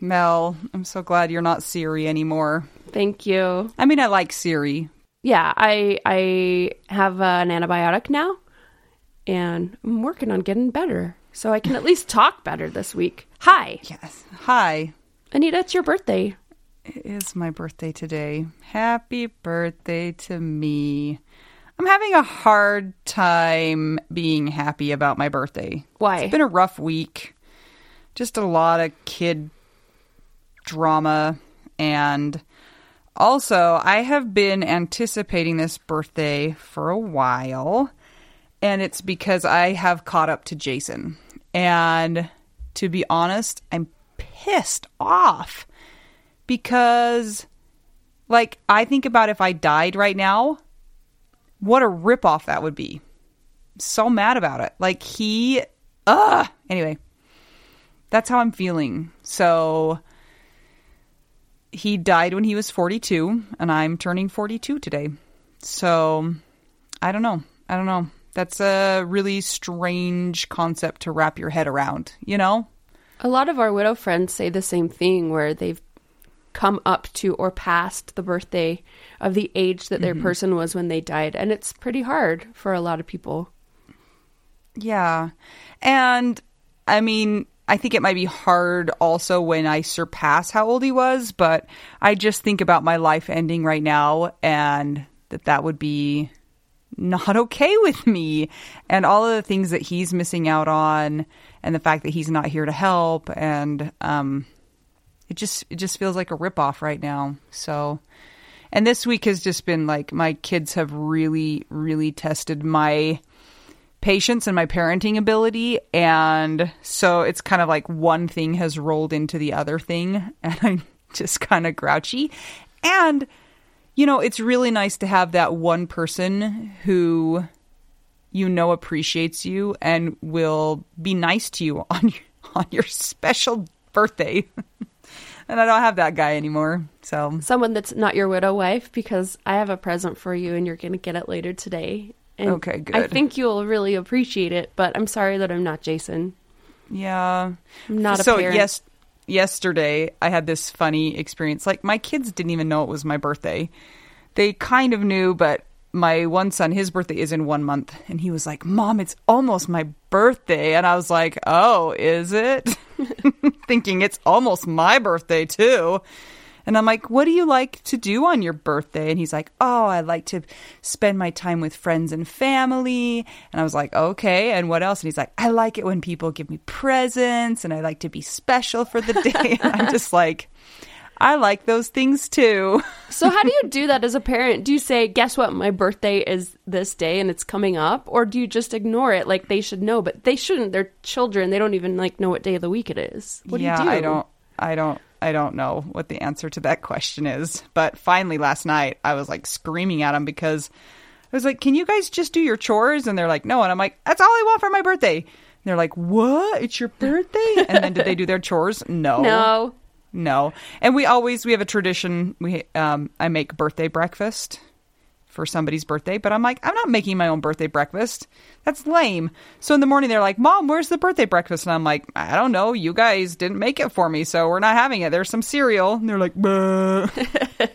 Mel, I'm so glad you're not Siri anymore. Thank you. I mean, I like Siri. Yeah, I I have an antibiotic now, and I'm working on getting better, so I can at least talk better this week. Hi, Yes. Hi. Anita. It's your birthday. It is my birthday today. Happy birthday to me. I'm having a hard time being happy about my birthday. Why? It's been a rough week. Just a lot of kid drama. And also, I have been anticipating this birthday for a while. And it's because I have caught up to Jason. And to be honest, I'm pissed off because, like, I think about if I died right now, what a ripoff that would be. So mad about it. Like, he, ugh. Anyway, that's how I'm feeling. So, he died when he was 42, and I'm turning 42 today. So, I don't know. I don't know. That's a really strange concept to wrap your head around, you know? A lot of our widow friends say the same thing, where they've come up to or past the birthday of the age that their mm-hmm. person was when they died, and it's pretty hard for a lot of people. Yeah. And I mean, I think it might be hard also when I surpass how old he was, but I just think about my life ending right now and that that would be not okay with me and all of the things that he's missing out on and the fact that he's not here to help and um it just it just feels like a ripoff right now. So and this week has just been like my kids have really really tested my patience and my parenting ability and so it's kind of like one thing has rolled into the other thing and I'm just kind of grouchy. And you know it's really nice to have that one person who you know appreciates you and will be nice to you on your, on your special birthday. And I don't have that guy anymore so. Someone that's not your widow wife, because I have a present for you, and you're going to get it later today. And Okay, good. I think you'll really appreciate it, but I'm sorry that I'm not Jason. yeah I'm not a so parent. yes yesterday i had this funny experience like my kids didn't even know it was my birthday they kind of knew, but my one son, his birthday is in one month, and he was like, "Mom, it's almost my birthday," and I was like, "Oh, is it?" Thinking it's almost my birthday too. And I'm like, what do you like to do on your birthday? And he's like, oh, I like to spend my time with friends and family. And I was like, okay. And what else? And he's like, I like it when people give me presents and I like to be special for the day. and I'm just like, I like those things too. So, how do you do that as a parent? Do you say, guess what, my birthday is this day and it's coming up? Or do you just ignore it like they should know? But they shouldn't. They're children. They don't even like know what day of the week it is. What yeah, do you do? I don't, I don't, I don't know what the answer to that question is. But finally, last night, I was like screaming at them because I was like, can you guys just do your chores? And they're like, no. And I'm like, that's all I want for my birthday. And they're like, what? It's your birthday? and then did they do their chores? No. No. No. And we always we have a tradition. We um I make birthday breakfast for somebody's birthday, but I'm like, I'm not making my own birthday breakfast. That's lame. So in the morning they're like, "Mom, where's the birthday breakfast?" And I'm like, "I don't know. You guys didn't make it for me, so we're not having it. There's some cereal." And they're like.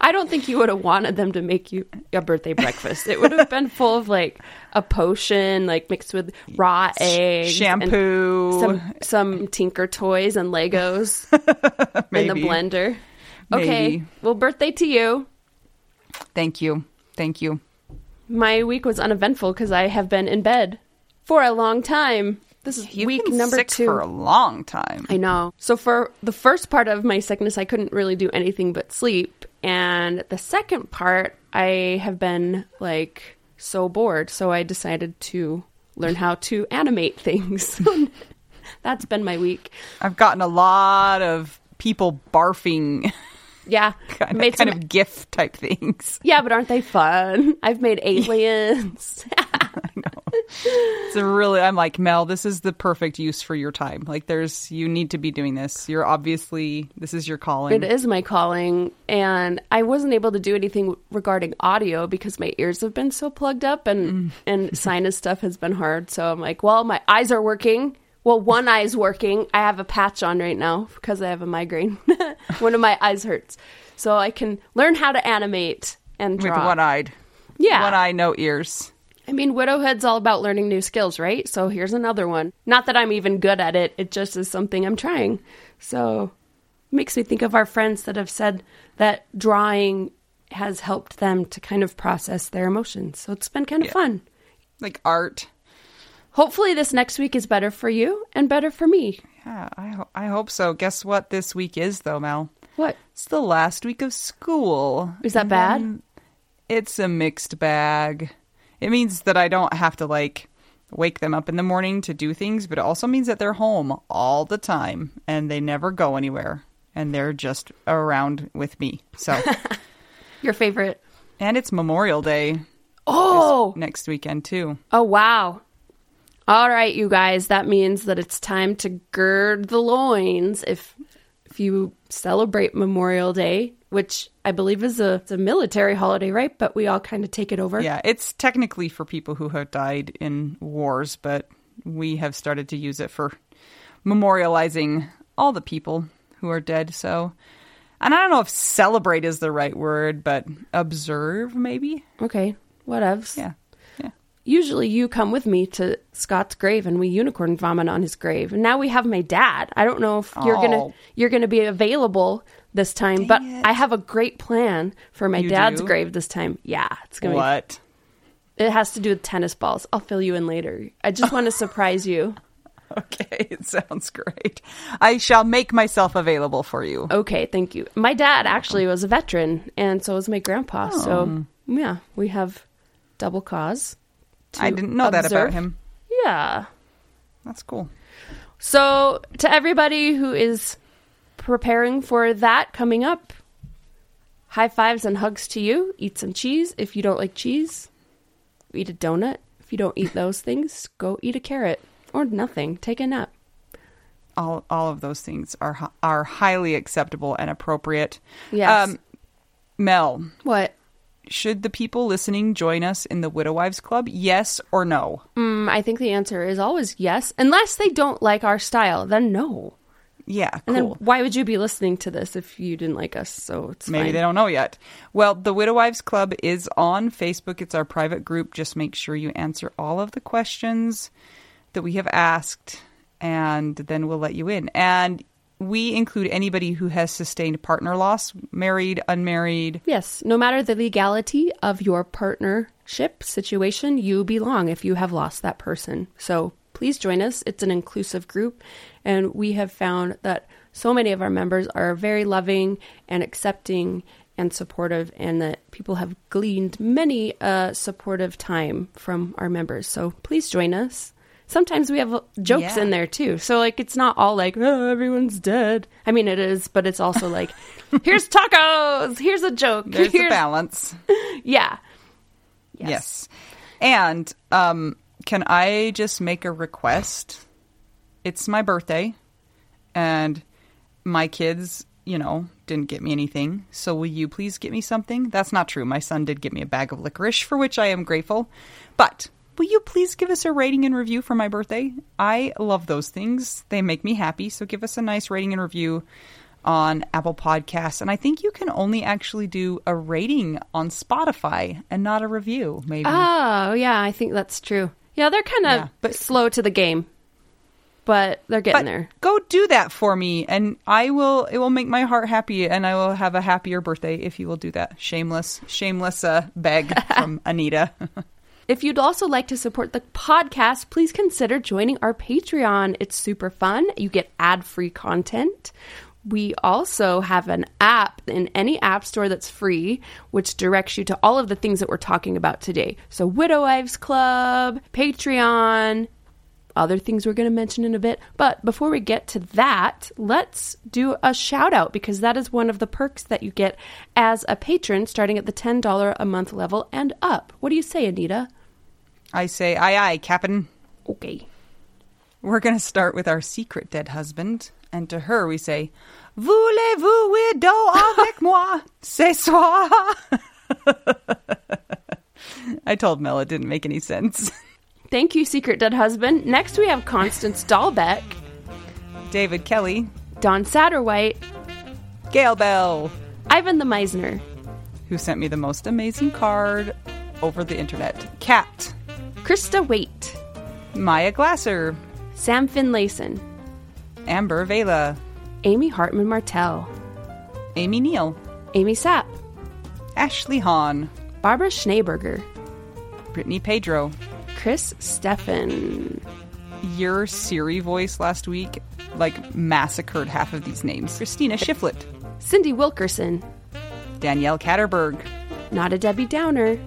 I don't think you would have wanted them to make you a birthday breakfast. It would have been full of like a potion, like mixed with raw eggs, shampoo. some some Tinker toys and Legos in the Maybe. blender. Okay, Maybe. well, birthday to you. Thank you. Thank you. My week was uneventful because I have been in bed for a long time. This is You've week been number sick two. for a long time. I know. So for the first part of my sickness, I couldn't really do anything but sleep, and the second part, I have been like so bored. So I decided to learn how to animate things. That's been my week. I've gotten a lot of people barfing Yeah, kind, made of, kind some- of gif type things. Yeah, but aren't they fun? I've made aliens. It's a really I'm like, Mel, this is the perfect use for your time. Like there's you need to be doing this. You're obviously this is your calling. It is my calling, and I wasn't able to do anything regarding audio because my ears have been so plugged up, and mm. and sinus stuff has been hard. So I'm like, well, my eyes are working. Well, one eye's working. I have a patch on right now because I have a migraine. one of my eyes hurts, so I can learn how to animate and With draw. one eyed. yeah, One eye, no ears. I mean, Widowhood's all about learning new skills, right? So here's another one. Not that I'm even good at it, it just is something I'm trying. So it makes me think of our friends that have said that drawing has helped them to kind of process their emotions. So it's been kind of fun. Like art. Hopefully, this next week is better for you and better for me. Yeah, I ho- I hope so. Guess what this week is though, Mel? What? It's the last week of school. Is that bad? It's a mixed bag. It means that I don't have to like wake them up in the morning to do things, but it also means that they're home all the time and they never go anywhere and they're just around with me. So, Your favorite? and it's Memorial Day Oh! next weekend too. Oh, wow. All right, you guys, that means that it's time to gird the loins if if you celebrate Memorial Day, which I believe is a, it's a military holiday, right? But we all kind of take it over. Yeah, it's technically for people who have died in wars, but we have started to use it for memorializing all the people who are dead. So, and I don't know if celebrate is the right word, but observe maybe. Okay, whatevs. Yeah. Usually you come with me to Scott's grave and we unicorn vomit on his grave. And now we have my dad. I don't know if you're gonna Oh. you're gonna be available this time, but it. I have a great plan for my You dad's do? grave this time. Yeah, it's gonna be What? It has to do with tennis balls. I'll fill you in later. I just want to surprise you. Okay, it sounds great. I shall make myself available for you. Okay, thank you. My dad actually was a veteran, and so was my grandpa. So, oh. yeah, we have double cause. I didn't know that about him. Yeah. That's cool. So, to everybody who is preparing for that coming up, high fives and hugs to you. Eat some cheese. If you don't like cheese, eat a donut. If you don't eat those things, go eat a carrot or nothing. Take a nap. All all of those things are are highly acceptable and appropriate. Yes. Um, Mel, What? Should the people listening join us in the Widow Wives Club? Yes or no? Mm, I think the answer is always yes, unless they don't like our style. Then no. Yeah, And then why would you be listening to this if you didn't like us? So it's Maybe fine. they don't know yet. Well, the Widow Wives Club is on Facebook. It's our private group. Just make sure you answer all of the questions that we have asked, and then we'll let you in. And we include anybody who has sustained partner loss, married, unmarried. Yes, no matter the legality of your partnership situation, you belong if you have lost that person. So please join us. It's an inclusive group, and we have found that so many of our members are very loving and accepting and supportive, and that people have gleaned many uh, supportive time from our members. So please join us. Sometimes we have jokes Yeah. in there too. So like it's not all like oh, everyone's dead. I mean it is, but it's also like here's tacos, here's a joke. There's the here's- balance. yeah. Yes. And um, can I just make a request? It's my birthday, and my kids, you know, didn't get me anything. So will you please get me something? That's not true. My son did get me a bag of licorice, for which I am grateful. But will you please give us a rating and review for my birthday? I love those things. They make me happy. So give us a nice rating and review on Apple Podcasts. And I think you can only actually do a rating on Spotify and not a review, maybe. Oh, yeah, I think that's true. Yeah, they're kind of Yeah, but- slow to the game. But they're getting but there. go do that for me and I will it will make my heart happy and I will have a happier birthday if you will do that. Shameless shameless uh, beg from Anita. If you'd also like to support the podcast, please consider joining our Patreon. It's super fun. You get ad free content. We also have an app in any app store that's free, which directs you to all of the things that we're talking about today. So, Widow Wives Club, Patreon, other things we're going to mention in a bit. But before we get to that, let's do a shout out because that is one of the perks that you get as a patron starting at the $10 a month level and up. What do you say, Anita? I say aye aye, Captain. Okay. We're going to start with our secret dead husband and to her we say Voulez-vous widow avec moi ce soir? I told Mel it didn't make any sense. Thank you, Secret Dead Husband. Next, we have Constance Dahlbeck, David Kelly, Don Satterwhite, Gail Bell, Ivan the Misner, who sent me the most amazing card over the internet. Kat, Krista Waite, Maya Glasser, Sam Finlayson, Amber Vela, Amy Hartman Martell, Amy Neal, Amy Sapp, Ashley Hahn, Barbara Schneeberger, Brittany Pedro. Chris Steffen, Your Siri voice last week like massacred half of these names. Christina Shiflett, Cindy Wilkerson, Danielle Catterberg, Not a Debbie Downer,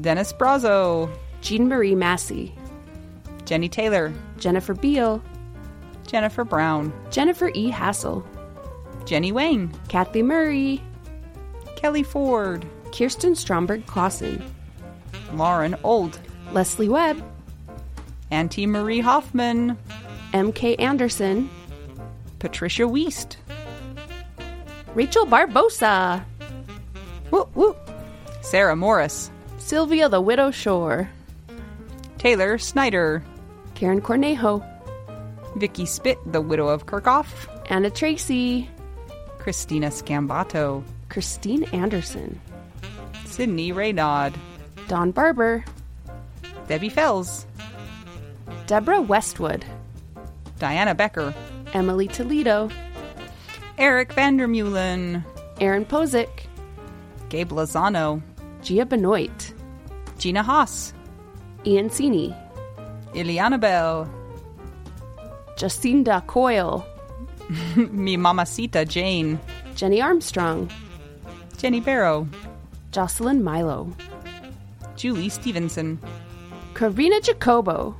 Dennis Brazo, Jean Marie Massey, Jenny Taylor, Jennifer Beal, Jennifer Brown, Jennifer E. Hassel, Jenny Wang, Kathy Murray, Kelly Ford, Kirsten Stromberg Clausen, Lauren Old, Leslie Webb, Auntie Marie Hoffman, M.K. Anderson, Patricia Weist, Rachel Barbosa, woo, woo, Sarah Morris, Sylvia the Widow Shore, Taylor Snyder, Karen Cornejo, Vicky Spit, the widow of Kirchhoff, Anna Tracy, Christina Scambato, Christine Anderson, Sydney Raynaud, Don Barber, Debbie Fells, Deborah Westwood, Diana Becker, Emily Toledo, Eric Vandermeulen, Aaron Posick, Gabe Lozano, Gia Benoit, Gina Haas, Ian Sini, Ileana Bell, Jacinda Coyle, Mi Mamacita Jane, Jenny Armstrong, Jenny Barrow, Jocelyn Milo, Julie Stevenson, Karina Jacobo,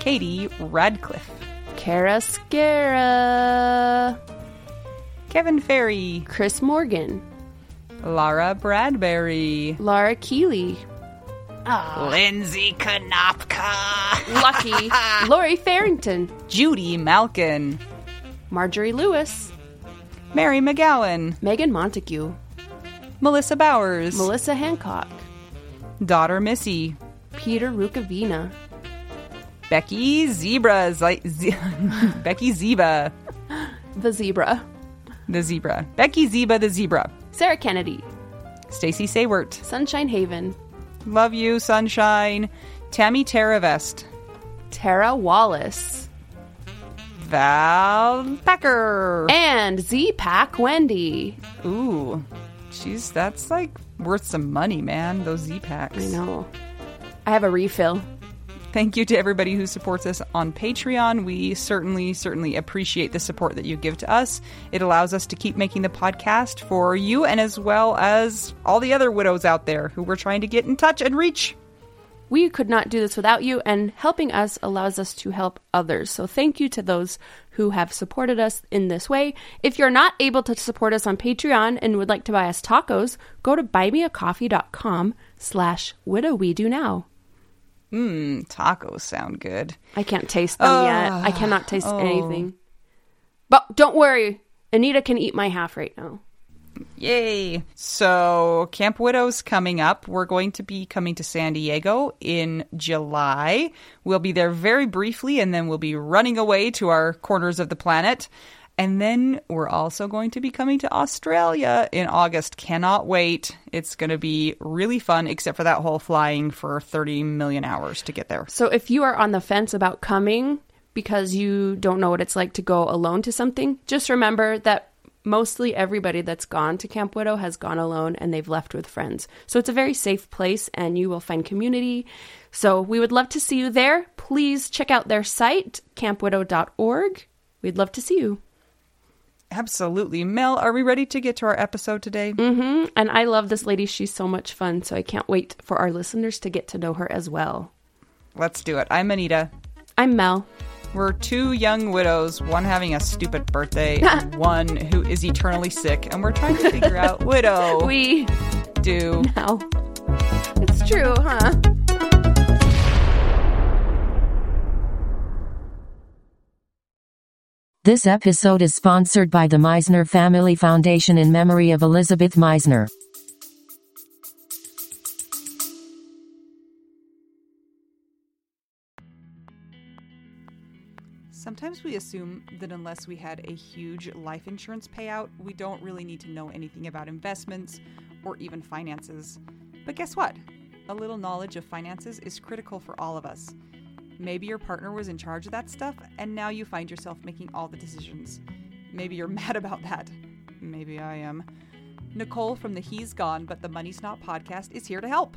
Katie Radcliffe, Kara Scara, Kevin Ferry, Chris Morgan, Lara Bradbury, Laura Keeley, ah. Lindsay Konopka, Lucky, Lori Farrington, Judy Malkin, Marjorie Lewis, Mary McGowan, Megan Montague, Melissa Bowers, Melissa Hancock, daughter Missy, Peter Rukavina, Becky Zebra, Becky Zebra. the zebra. The zebra. Becky Zebra the zebra. Sarah Kennedy. Stacy Saywert. Sunshine Haven. Love you, sunshine. Tammy Terravest. Tara Wallace. Val Packer. And Z Pack Wendy. Ooh, jeez, that's like worth some money, man. Those Z packs. I know. I have a refill. Thank you to everybody who supports us on Patreon. We certainly, certainly appreciate the support that you give to us. It allows us to keep making the podcast for you and as well as all the other widows out there who we're trying to get in touch and reach. We could not do this without you, and helping us allows us to help others. So thank you to those who have supported us in this way. If you're not able to support us on Patreon and would like to buy us tacos, go to buymeacoffee.com slash widow we do now. Mmm, tacos sound good. I can't taste them yet. I ah, cannot taste oh. anything. But don't worry, Anita can eat my half right now. Yay! So, Camp Widows coming up. We're going to be coming to San Diego in July. We'll be there very briefly and then we'll be running away to our corners of the planet. And then we're also going to be coming to Australia in August. Cannot wait. It's going to be really fun, except for that whole flying for 30 million hours to get there. So if you are on the fence about coming because you don't know what it's like to go alone to something, just remember that mostly everybody that's gone to Camp Widow has gone alone and they've left with friends. So it's a very safe place and you will find community. So we would love to see you there. Please check out their site, campwidow.org. We'd love to see you. Absolutely. Mel, are we ready to get to our episode today? hmm And I love this lady. She's so much fun. So I can't wait for our listeners to get to know her as well. Let's do it. I'm Anita. I'm Mel. We're two young widows, one having a stupid birthday, and one who is eternally sick, and we're trying to figure out widow We do. now. It's true, huh? This episode is sponsored by the Misner Family Foundation in memory of Elisabeth Misner. Sometimes we assume that unless we had a huge life insurance payout, we don't really need to know anything about investments or even finances. But guess what? A little knowledge of finances is critical for all of us. Maybe your partner was in charge of that stuff, and now you find yourself making all the decisions. Maybe you're mad about that. Maybe I am. Nicole from the He's Gone But the Money's Not podcast is here to help.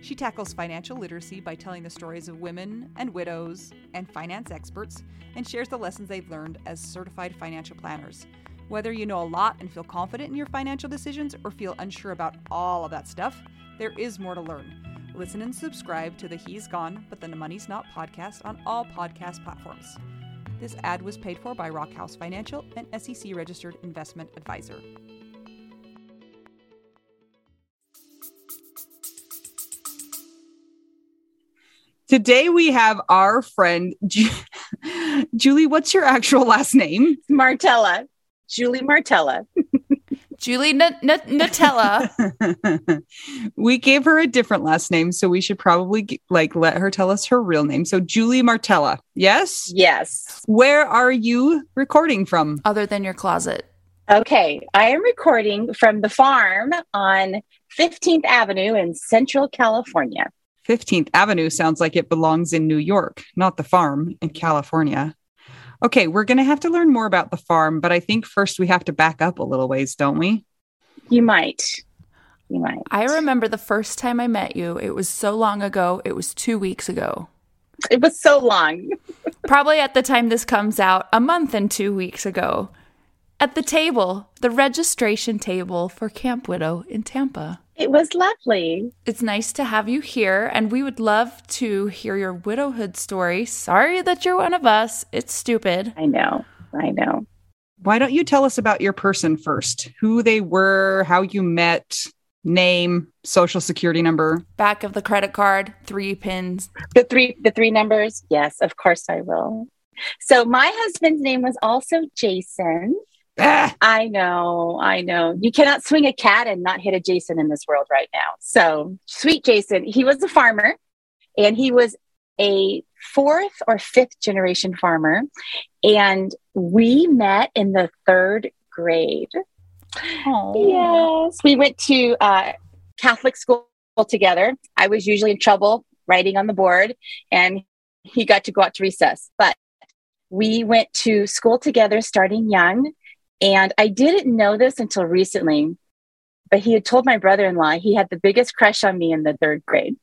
She tackles financial literacy by telling the stories of women and widows and finance experts and shares the lessons they've learned as certified financial planners. Whether you know a lot and feel confident in your financial decisions or feel unsure about all of that stuff, there is more to learn. Listen and subscribe to the He's Gone But the Money's Not podcast on all podcast platforms. This ad was paid for by Rockhouse Financial, an SEC registered investment advisor. Today we have our friend Ju- Julie. What's your actual last name? Martella, Julie Martella. Julie N- N- Nutella. we gave her a different last name, so we should probably like let her tell us her real name. So Julie Martella. Yes. Yes. Where are you recording from? Other than your closet. Okay. I am recording from the farm on 15th Avenue in Central California. 15th Avenue sounds like it belongs in New York, not the farm in California. Okay, we're going to have to learn more about the farm, but I think first we have to back up a little ways, don't we? You might. You might. I remember the first time I met you. It was so long ago. It was two weeks ago. It was so long. Probably at the time this comes out, a month and two weeks ago. At the table, the registration table for Camp Widow in Tampa. It was lovely. It's nice to have you here, and we would love to hear your widowhood story. Sorry that you're one of us. It's stupid. I know. I know. Why don't you tell us about your person first? Who they were, how you met, name, social security number. Back of the credit card, three pins. The three the three numbers? Yes, of course I will. So my husband's name was also Jason. Ah, I know, I know. You cannot swing a cat and not hit a Jason in this world right now. So, sweet Jason, he was a farmer and he was a fourth or fifth generation farmer, and we met in the third grade. Yes, we went to uh, Catholic school together. I was usually in trouble writing on the board, and he got to go out to recess. But we went to school together starting young. And I didn't know this until recently, but he had told my brother in law he had the biggest crush on me in the third grade.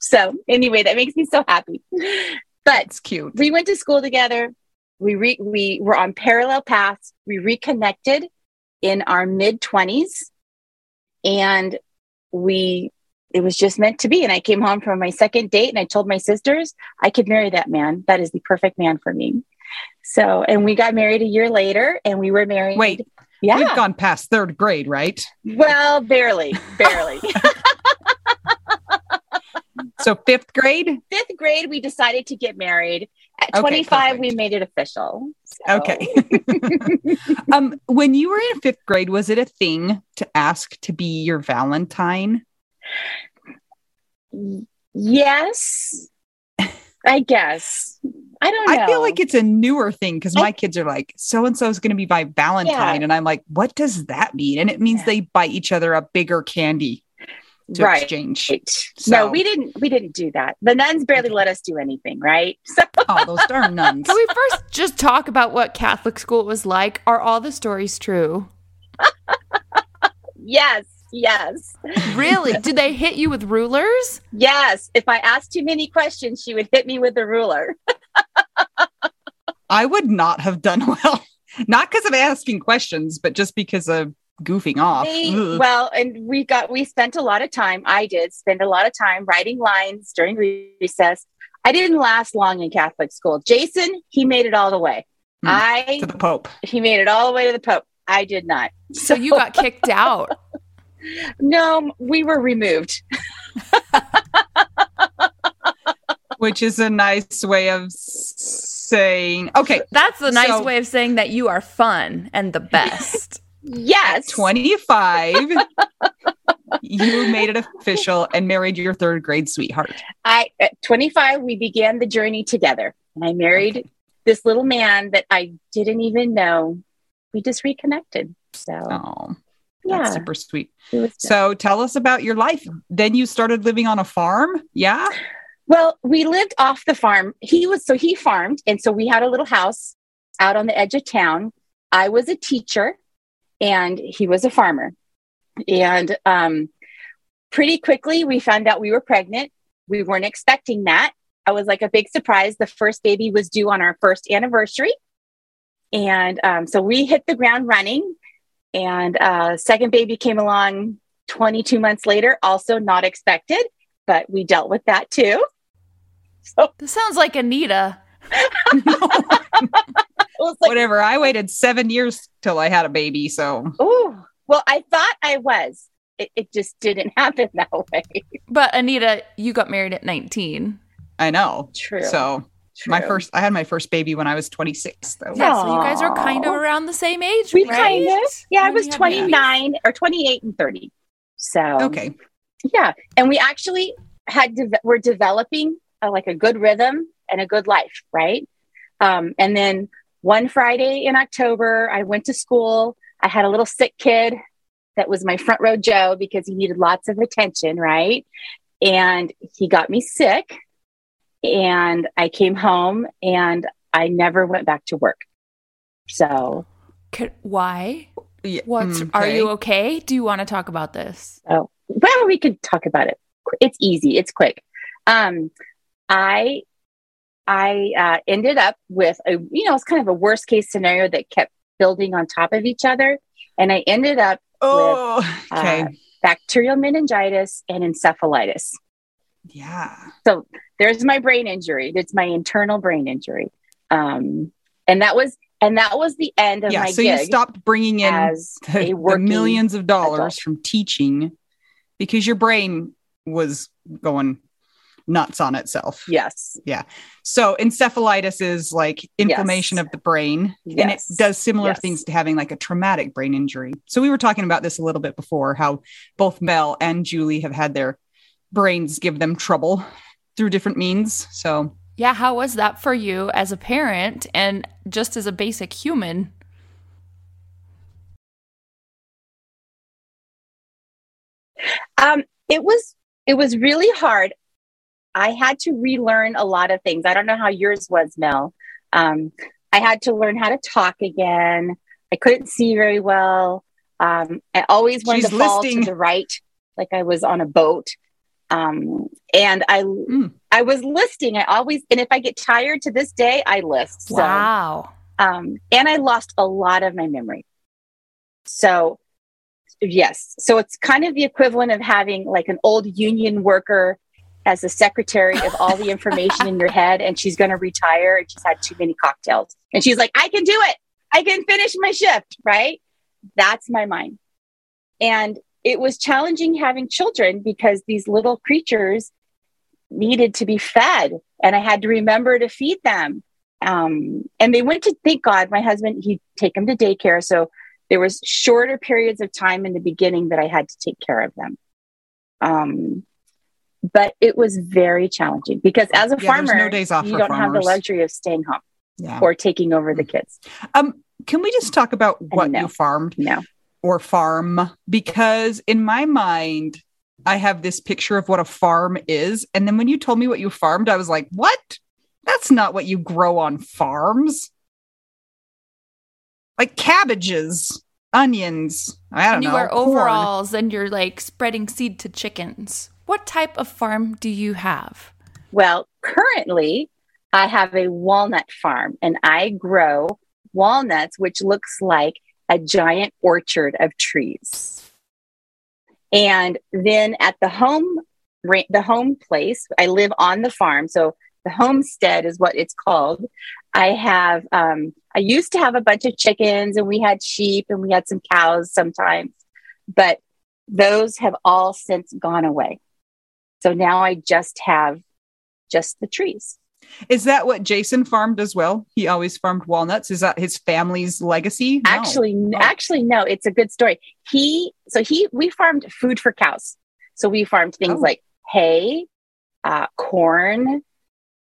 So, anyway, that makes me so happy. But It's cute. we went to school together. We re- we were on parallel paths. We reconnected in our mid twenties, and we it was just meant to be. And I came home from my second date, and I told my sisters I could marry that man. That is the perfect man for me. So, and we got married a year later, and we were married. Wait, yeah, we've gone past third grade, right? well, barely, barely. So fifth grade. Fifth grade, we decided to get married. At Okay, 25, we made it official. So- Okay. um, when you were in fifth grade, was it a thing to ask to be your Valentine? Yes, I guess. I don't know. I feel like it's a newer thing because I- my kids are like, so and so is going to be my Valentine. Yeah. And I'm like, what does that mean? And it means Yeah. they buy each other a bigger candy to right. exchange. No, So- we didn't. We didn't do that. The nuns barely let us do anything, right? So Oh, those darn nuns. Can we first just talk about what Catholic school was like? Are all the stories true? yes, yes, Really? Did they hit you with rulers? yes. If I asked too many questions, she would hit me with a ruler. I would not have done well. Not because of asking questions, but just because of goofing off. They- well, and we got we spent a lot of time. I did spend a lot of time writing lines during recess. I didn't last long in Catholic school. Jason, he made it all the way. Hmm. I to the Pope. he made it all the way to the Pope. I did not. So you got kicked out. No, we were removed. which is a nice way of saying okay That's a nice So- way of saying that you are fun and the best. Yes. 25 you made it official and married your third grade sweetheart I at 25 we began the journey together and I married this little man that I didn't even know. We just reconnected. So oh yeah, that's super sweet so tell us about your life then you started living on a farm yeah Well, we lived off the farm. He was so he farmed, and so we had a little house out on the edge of town. I was a teacher, and he was a farmer. And um, pretty quickly, we found out we were pregnant. We weren't expecting that. I was like a big surprise. The first baby was due on our first anniversary, and um, so we hit the ground running. And uh, second baby came along 22 months later, also not expected, but we dealt with that too. So This sounds like Anita. Like, whatever i waited seven years till i had a baby so oh, well, I thought I was. It, it just didn't happen that way. But Anita, you got married at 19. i know True. so my first i had my first baby when i was 26 though Yeah, so you guys are kind of around the same age, We right? kind of, yeah, I was you had babies? 29 or 28 and 30. So, okay yeah. And we actually had, de- we're developing a, like a good rhythm and a good life, right? Um, and then one Friday in October, I went to school. I had a little sick kid that was my front row Joe because he needed lots of attention, right? And he got me sick. And I came home and I never went back to work. So, Could, why? Yeah, What's mm, are you okay? Do you want to talk about this? Oh, well, we could talk about it. It's easy. It's quick. Um, I, I uh, ended up with a, you know, it's kind of a worst case scenario that kept building on top of each other, and I ended up oh okay uh, bacterial meningitis and encephalitis. yeah So there's my brain injury. It's my internal brain injury, um, and that was, and that was the end of yeah my so you stopped bringing in as the, the millions of dollars adult. from teaching because your brain was going nuts on itself. Yes. Yeah. So encephalitis is like inflammation Yes. of the brain and it does similar Yes. things to having like a traumatic brain injury. So we were talking about this a little bit before how both Mel and Julie have had their brains give them trouble. Through different means. So, yeah, how was that for you as a parent and just as a basic human? Um, it was it was really hard. I had to relearn a lot of things. I don't know how yours was, Mel. Um, I had to learn how to talk again. I couldn't see very well. Um, I always wanted She's to fall listing. to the right, like I was on a boat. Um, and I, I was listing. I always, and if I get tired to this day, I list. So, Wow. um, and I lost a lot of my memory. So, yes. So it's kind of the equivalent of having like an old union worker as the secretary of all the information in your head, and she's going to retire and she's had too many cocktails. And she's like, I can do it. I can finish my shift, right? That's my mind. And it was challenging having children because these little creatures needed to be fed, and I had to remember to feed them um, and they went to thank God. My husband he'd take them to daycare, so there was shorter periods of time in the beginning that I had to take care of them. Um, but it was very challenging because as a Yeah, farmer, no days off you don't have the luxury of staying home Yeah. or taking over the kids. Um, can we just talk about what you farmed No, or farm? Because in my mind, I have this picture of what a farm is. And then when you told me what you farmed, I was like, what? That's not what you grow on farms. Like cabbages, onions. I don't And you know. wear corn. overalls and you're like spreading seed to chickens. What type of farm do you have? Well, currently, I have a walnut farm and I grow walnuts, which looks like a giant orchard of trees. And then at the home, the home place, I live on the farm. So the homestead is what it's called. I have, um, I used to have a bunch of chickens and we had sheep and we had some cows sometimes, but those have all since gone away. So now I just have just the trees. Is that what Jason farmed as well? He always farmed walnuts. Is that his family's legacy? No. Actually, Oh. actually, no. It's a good story. He so he we farmed food for cows. So we farmed things Oh. like hay, uh, corn,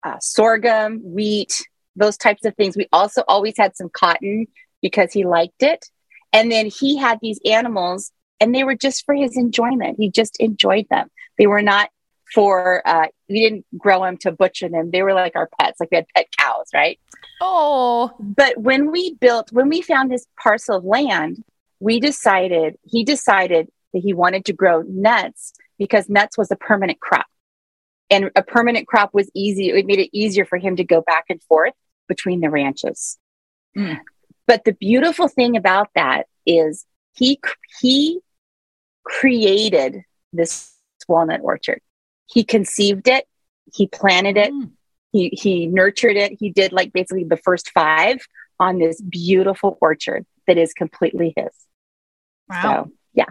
uh, sorghum, wheat, those types of things. We also always had some cotton because he liked it. And then he had these animals, and they were just for his enjoyment. He just enjoyed them. They were not for. Uh, we didn't grow them to butcher them. They were like our pets. Like we had pet cows, right? Oh, But when we built, when we found this parcel of land, we decided, he decided that he wanted to grow nuts because nuts was a permanent crop. And a permanent crop was easy. It made it easier for him to go back and forth between the ranches. Mm. But the beautiful thing about that is he, he created this walnut orchard. He conceived it. He planted it Mm. he he nurtured it he did like basically the first five on this beautiful orchard that is completely his Wow. so yeah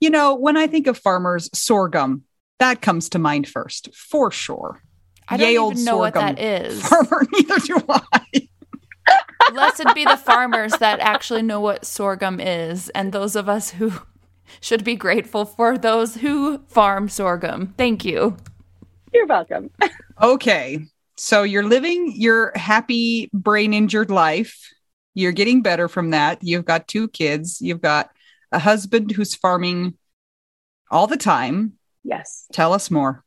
You know, when I think of farmers, sorghum, that comes to mind first, for sure. I don't even know what that is. Farmer, neither do I. Blessed be the farmers that actually know what sorghum is, and those of us who should be grateful for those who farm sorghum. Thank you. you're welcome Okay. So you're living your happy brain injured life. You're getting better from that. You've got two kids. You've got a husband who's farming all the time. yes Tell us more.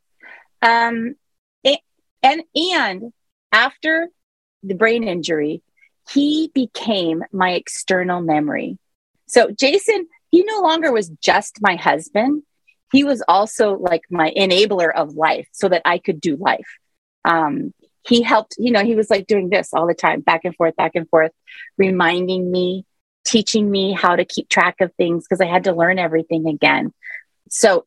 um a- and and after the brain injury he became my external memory so jason he no longer was just my husband he was also like my enabler of life so that i could do life um he helped you know he was like doing this all the time back and forth back and forth reminding me teaching me how to keep track of things because i had to learn everything again so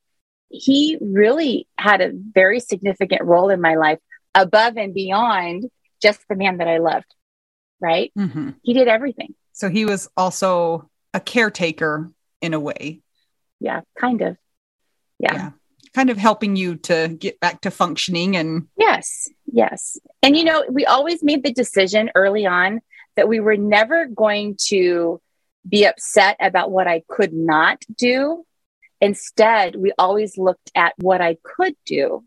he really had a very significant role in my life above and beyond just the man that I loved. Right? Mm-hmm. He did everything. So he was also a caretaker in a way. Yeah, kind of. Yeah. Yeah. Kind of helping you to get back to functioning and Yes. Yes. And you know, we always made the decision early on that we were never going to be upset about what I could not do. Instead, we always looked at what I could do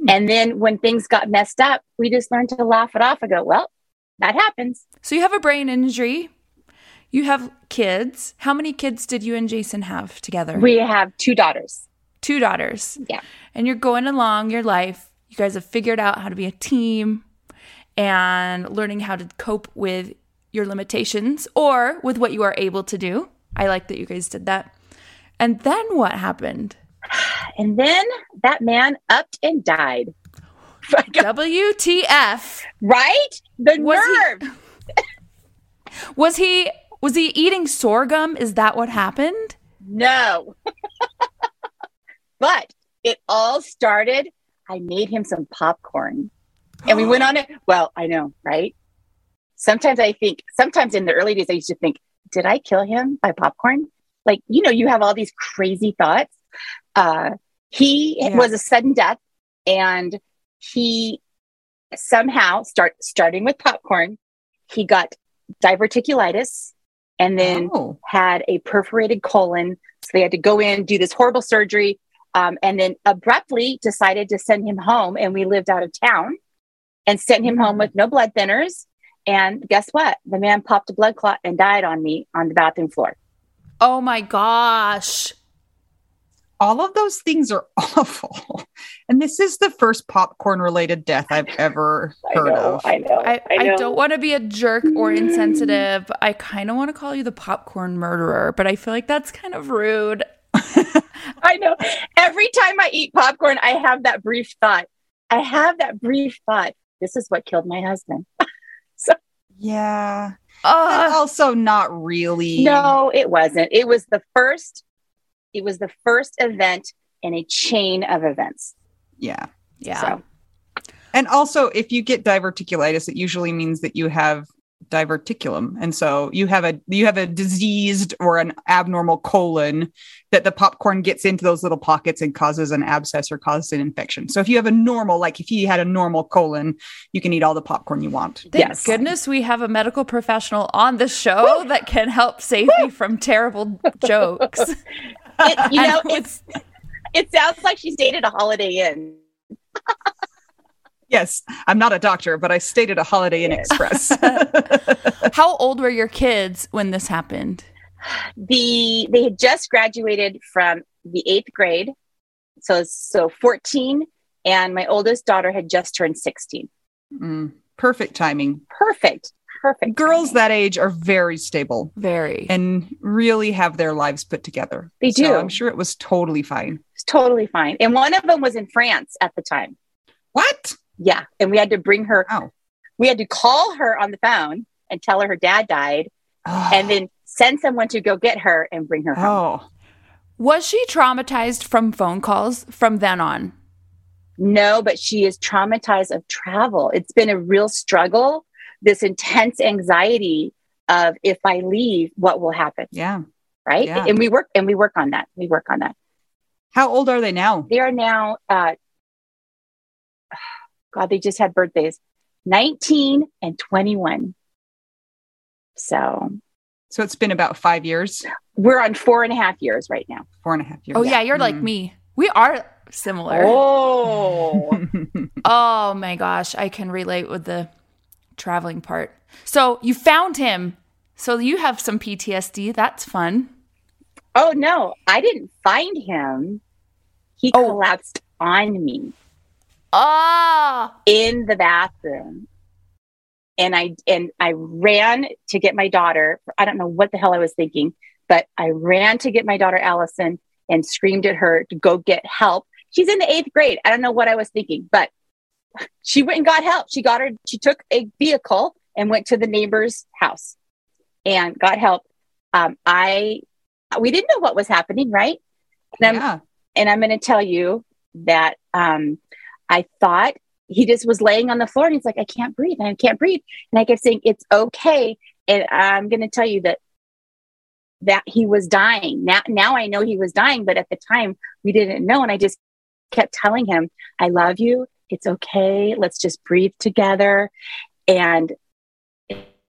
hmm. And then when things got messed up, we just learned to laugh it off and go, well, that happens. So you have a brain injury. You have kids. How many kids did you and Jason have together? We have two daughters. Two daughters. Yeah. And you're going along your life. You guys have figured out how to be a team and learning how to cope with your limitations or with what you are able to do. I like that you guys did that. And then what happened? And then that man upped and died. WTF. Right? The Was he- nerve. Was he was he eating sorghum? Is that what happened? No. but it all started. I made him some popcorn and we went on it. Well, I know, right? Sometimes I think, sometimes in the early days, I used to think, did I kill him by popcorn? Like, you know, you have all these crazy thoughts. Uh, he Yeah. was a sudden death and he somehow start starting with popcorn, he got diverticulitis and then Oh. had a perforated colon. So they had to go in, do this horrible surgery, um, and then abruptly decided to send him home. And we lived out of town and sent him home with no blood thinners. And guess what? The man popped a blood clot and died on me on the bathroom floor. Oh my gosh. All of those things are awful. And this is the first popcorn related death I've ever heard I know, of. I know. I, I, know. don't want to be a jerk or insensitive. I kind of want to call you the popcorn murderer, but I feel like that's kind of rude. I know. Every time I eat popcorn, I have that brief thought. I have that brief thought. This is what killed my husband. yeah. Uh, also not really. No, it wasn't. It was the first. It was the first event in a chain of events. Yeah. yeah. So And also, if you get diverticulitis, it usually means that you have diverticulum, and so you have a you have a diseased or an abnormal colon that the popcorn gets into those little pockets and causes an abscess or causes an infection. So if you have a normal, like if you had a normal colon, you can eat all the popcorn you want. Thank Yes. goodness we have a medical professional on the show that can help save me from terrible jokes. it, you know, know it's it sounds like she stayed at a Holiday Inn. Yes, I'm not a doctor, but I stayed at a Holiday Inn Express. How old were your kids when this happened? The they had just graduated from the eighth grade, so so fourteen, and my oldest daughter had just turned sixteen. Mm, perfect timing. Perfect, perfect. Girls that age are very stable Very. and really have their lives put together. They So do. I'm sure it was totally fine. It's totally fine. And one of them was in France at the time. What? Yeah, and we had to bring her. Oh. We had to call her on the phone and tell her her dad died, oh. and then send someone to go get her and bring her home. oh, Was she traumatized from phone calls from then on? No, but she is traumatized of travel. It's been a real struggle. This intense anxiety of if I leave, what will happen, yeah. right? Yeah. And we work and we work on that. We work on that. How old are they now? They are now. Uh, God, they just had birthdays, nineteen and twenty-one. So So it's been about five years, we're on four and a half years right now. four and a half years. Oh, yeah, you're like Mm. me. We are similar. Oh, Oh my gosh, I can relate with the traveling part. So you found him. So you have some PTSD. That's fun. oh no, I didn't find him. He Oh. collapsed on me. Oh, in the bathroom and i and i ran to get my daughter i don't know what the hell i was thinking but i ran to get my daughter allison and screamed at her to go get help she's in the eighth grade i don't know what i was thinking but she went and got help she got her she took a vehicle and went to the neighbor's house and got help um, i we didn't know what was happening right and I'm, yeah. and I'm going to tell you that um, I thought he just was laying on the floor and he's like, I can't breathe. I can't breathe. And I kept saying, it's okay. And I'm going to tell you that that he was dying. Now, now I know he was dying, but at the time we didn't know. And I just kept telling him, I love you. It's okay. Let's just breathe together. And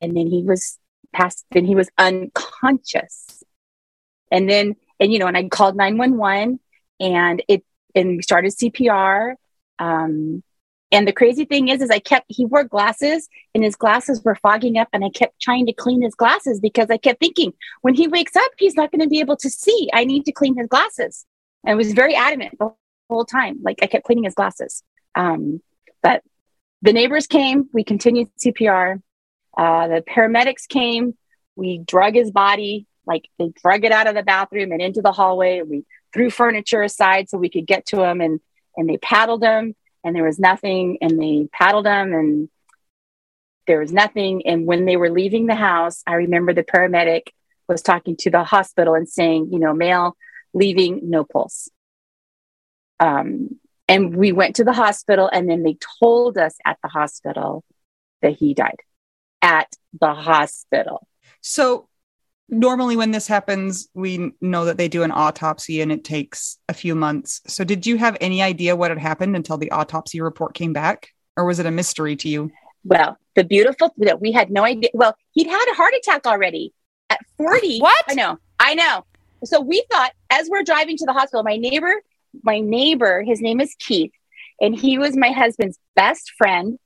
and then he was passed. Then he was unconscious. And then and you know, and I called nine one one, and it and we started CPR Um, and the crazy thing is, is I kept, he wore glasses and his glasses were fogging up and I kept trying to clean his glasses because I kept thinking when he wakes up, he's not going to be able to see. I need to clean his glasses. And I was very adamant the whole time. Like I kept cleaning his glasses. Um, but the neighbors came, we continued CPR. Uh, the paramedics came, we drug his body, like they drug it out of the bathroom and into the hallway. We threw furniture aside so we could get to him and, and they paddled him and there was nothing and they paddled him and there was nothing. And when they were leaving the house i remember the paramedic was talking to the hospital and saying you know male leaving no pulse. Um, and we went to the hospital and then they told us at the hospital that he died at the hospital. So normally when this happens we know that they do an autopsy and it takes a few months. So did you have any idea what had happened until the autopsy report came back? Or was it a mystery to you? Well the beautiful that we had no idea well he'd had a heart attack already at 40 what? I know i know. So we thought as we're driving to the hospital my neighbor my neighbor his name is keith and he was my husband's best friend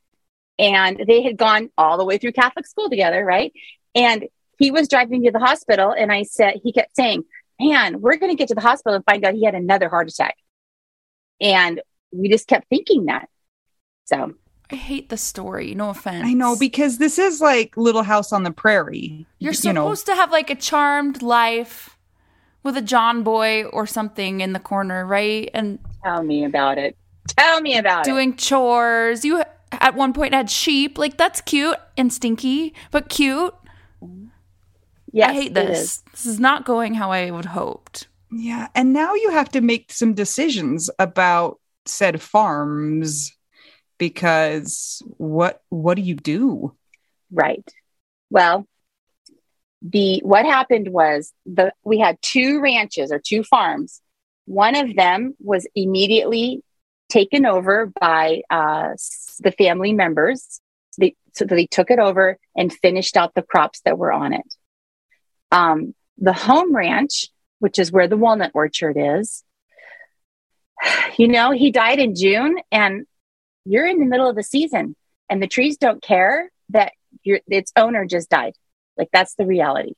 and they had gone all the way through catholic school together right and he was driving to the hospital and I said, he kept saying, man, we're going to get to the hospital and find out he had another heart attack. And we just kept thinking that. So I hate the story. No offense. I know because this is like Little House on the Prairie. You're you supposed know. to have like a charmed life with a John boy or something in the corner, right? And tell me about it. Tell me about doing it. Doing chores. You at one point had sheep. Like that's cute and stinky, but cute. Yes, I hate this. This is not going how I would hoped. Yeah, and now you have to make some decisions about said farms because what what do you do? Right. Well, the what happened was the we had two ranches or two farms. One of them was immediately taken over by uh, the family members. They, so they took it over and finished out the crops that were on it. Um, the home ranch, which is where the walnut orchard is, you know, he died in June and you're in the middle of the season and the trees don't care that your its owner just died. Like that's the reality.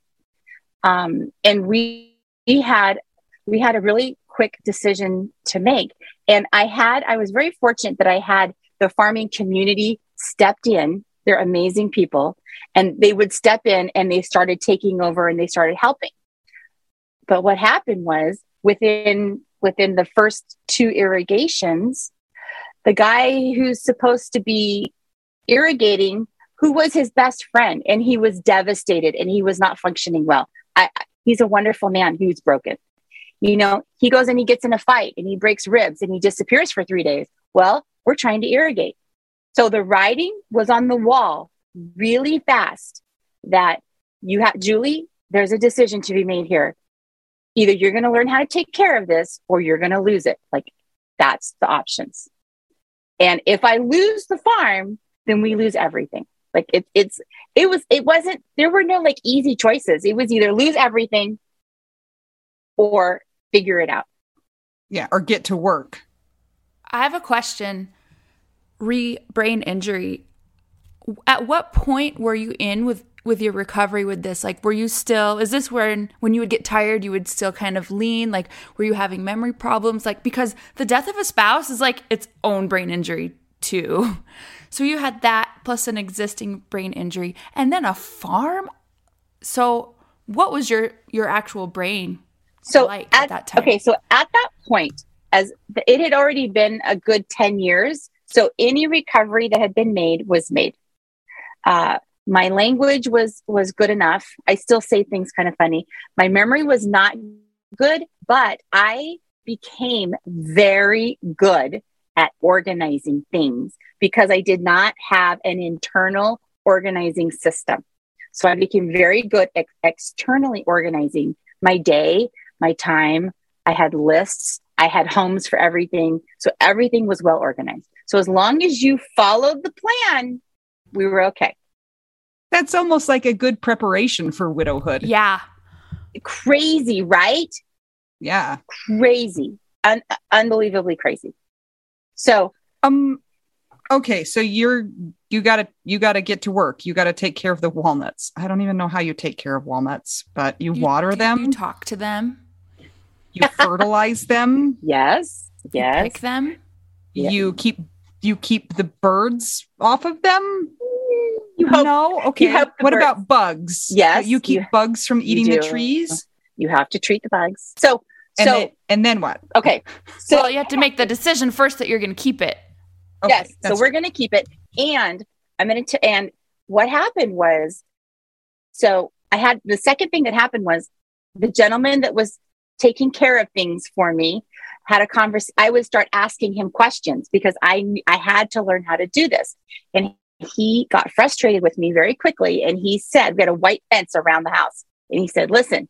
Um, and we, we had we had a really quick decision to make. And I had I was very fortunate that I had the farming community stepped in they're amazing people. And they would step in and they started taking over and they started helping. But what happened was within within the first two irrigations, the guy who's supposed to be irrigating, who was his best friend, and he was devastated and he was not functioning well. I, he's a wonderful man who's broken. You know, he goes and he gets in a fight and he breaks ribs and he disappears for three days. Well, we're trying to irrigate. So the writing was on the wall really fast that you have, Julie, there's a decision to be made here. Either you're going to learn how to take care of this or you're going to lose it. Like that's the options. And if I lose the farm, then we lose everything. Like it, it's, it was, it wasn't, there were no like easy choices. It was either lose everything or figure it out. Yeah. Or get to work. I have a question re brain injury, at what point were you in with with your recovery with this? Like, were you still? Is this when when you would get tired, you would still kind of lean? Like, were you having memory problems? Like, because the death of a spouse is like its own brain injury too. So you had that plus an existing brain injury, and then a farm. So, what was your your actual brain so like at, at that time? Okay, so at that point, as it had already been a good ten years so any recovery that had been made was made. Uh, my language was was good enough. I still say things kind of funny. My memory was not good, but I became very good at organizing things because I did not have an internal organizing system. So I became very good at externally organizing my day, my time. I had lists, I had homes for everything. So everything was well organized. So as long as you followed the plan, we were okay. That's almost like a good preparation for widowhood. Yeah. Crazy, right? Yeah. Crazy. Un- unbelievably crazy. So Um okay, so you're you gotta you gotta get to work. You gotta take care of the walnuts. I don't even know how you take care of walnuts, but you, water do them, You talk to them. you fertilize them, Yes. You Yes. pick them. Yeah. you keep you keep the birds off of them. You hope no, okay. the What birds- about bugs? Yes, you keep you- bugs from eating the trees, you have to treat the bugs. So and so then and then what? okay. So well, you have to make the decision first that you're going to keep it. Okay, yes. So that's we're going to keep it. And I'm going to, and what happened was, so I had the second thing that happened was the gentleman that was taking care of things for me had a converse. I would start asking him questions because I, kn- I had to learn how to do this. And he got frustrated with me very quickly. And he said, we had a white fence around the house. And he said, listen,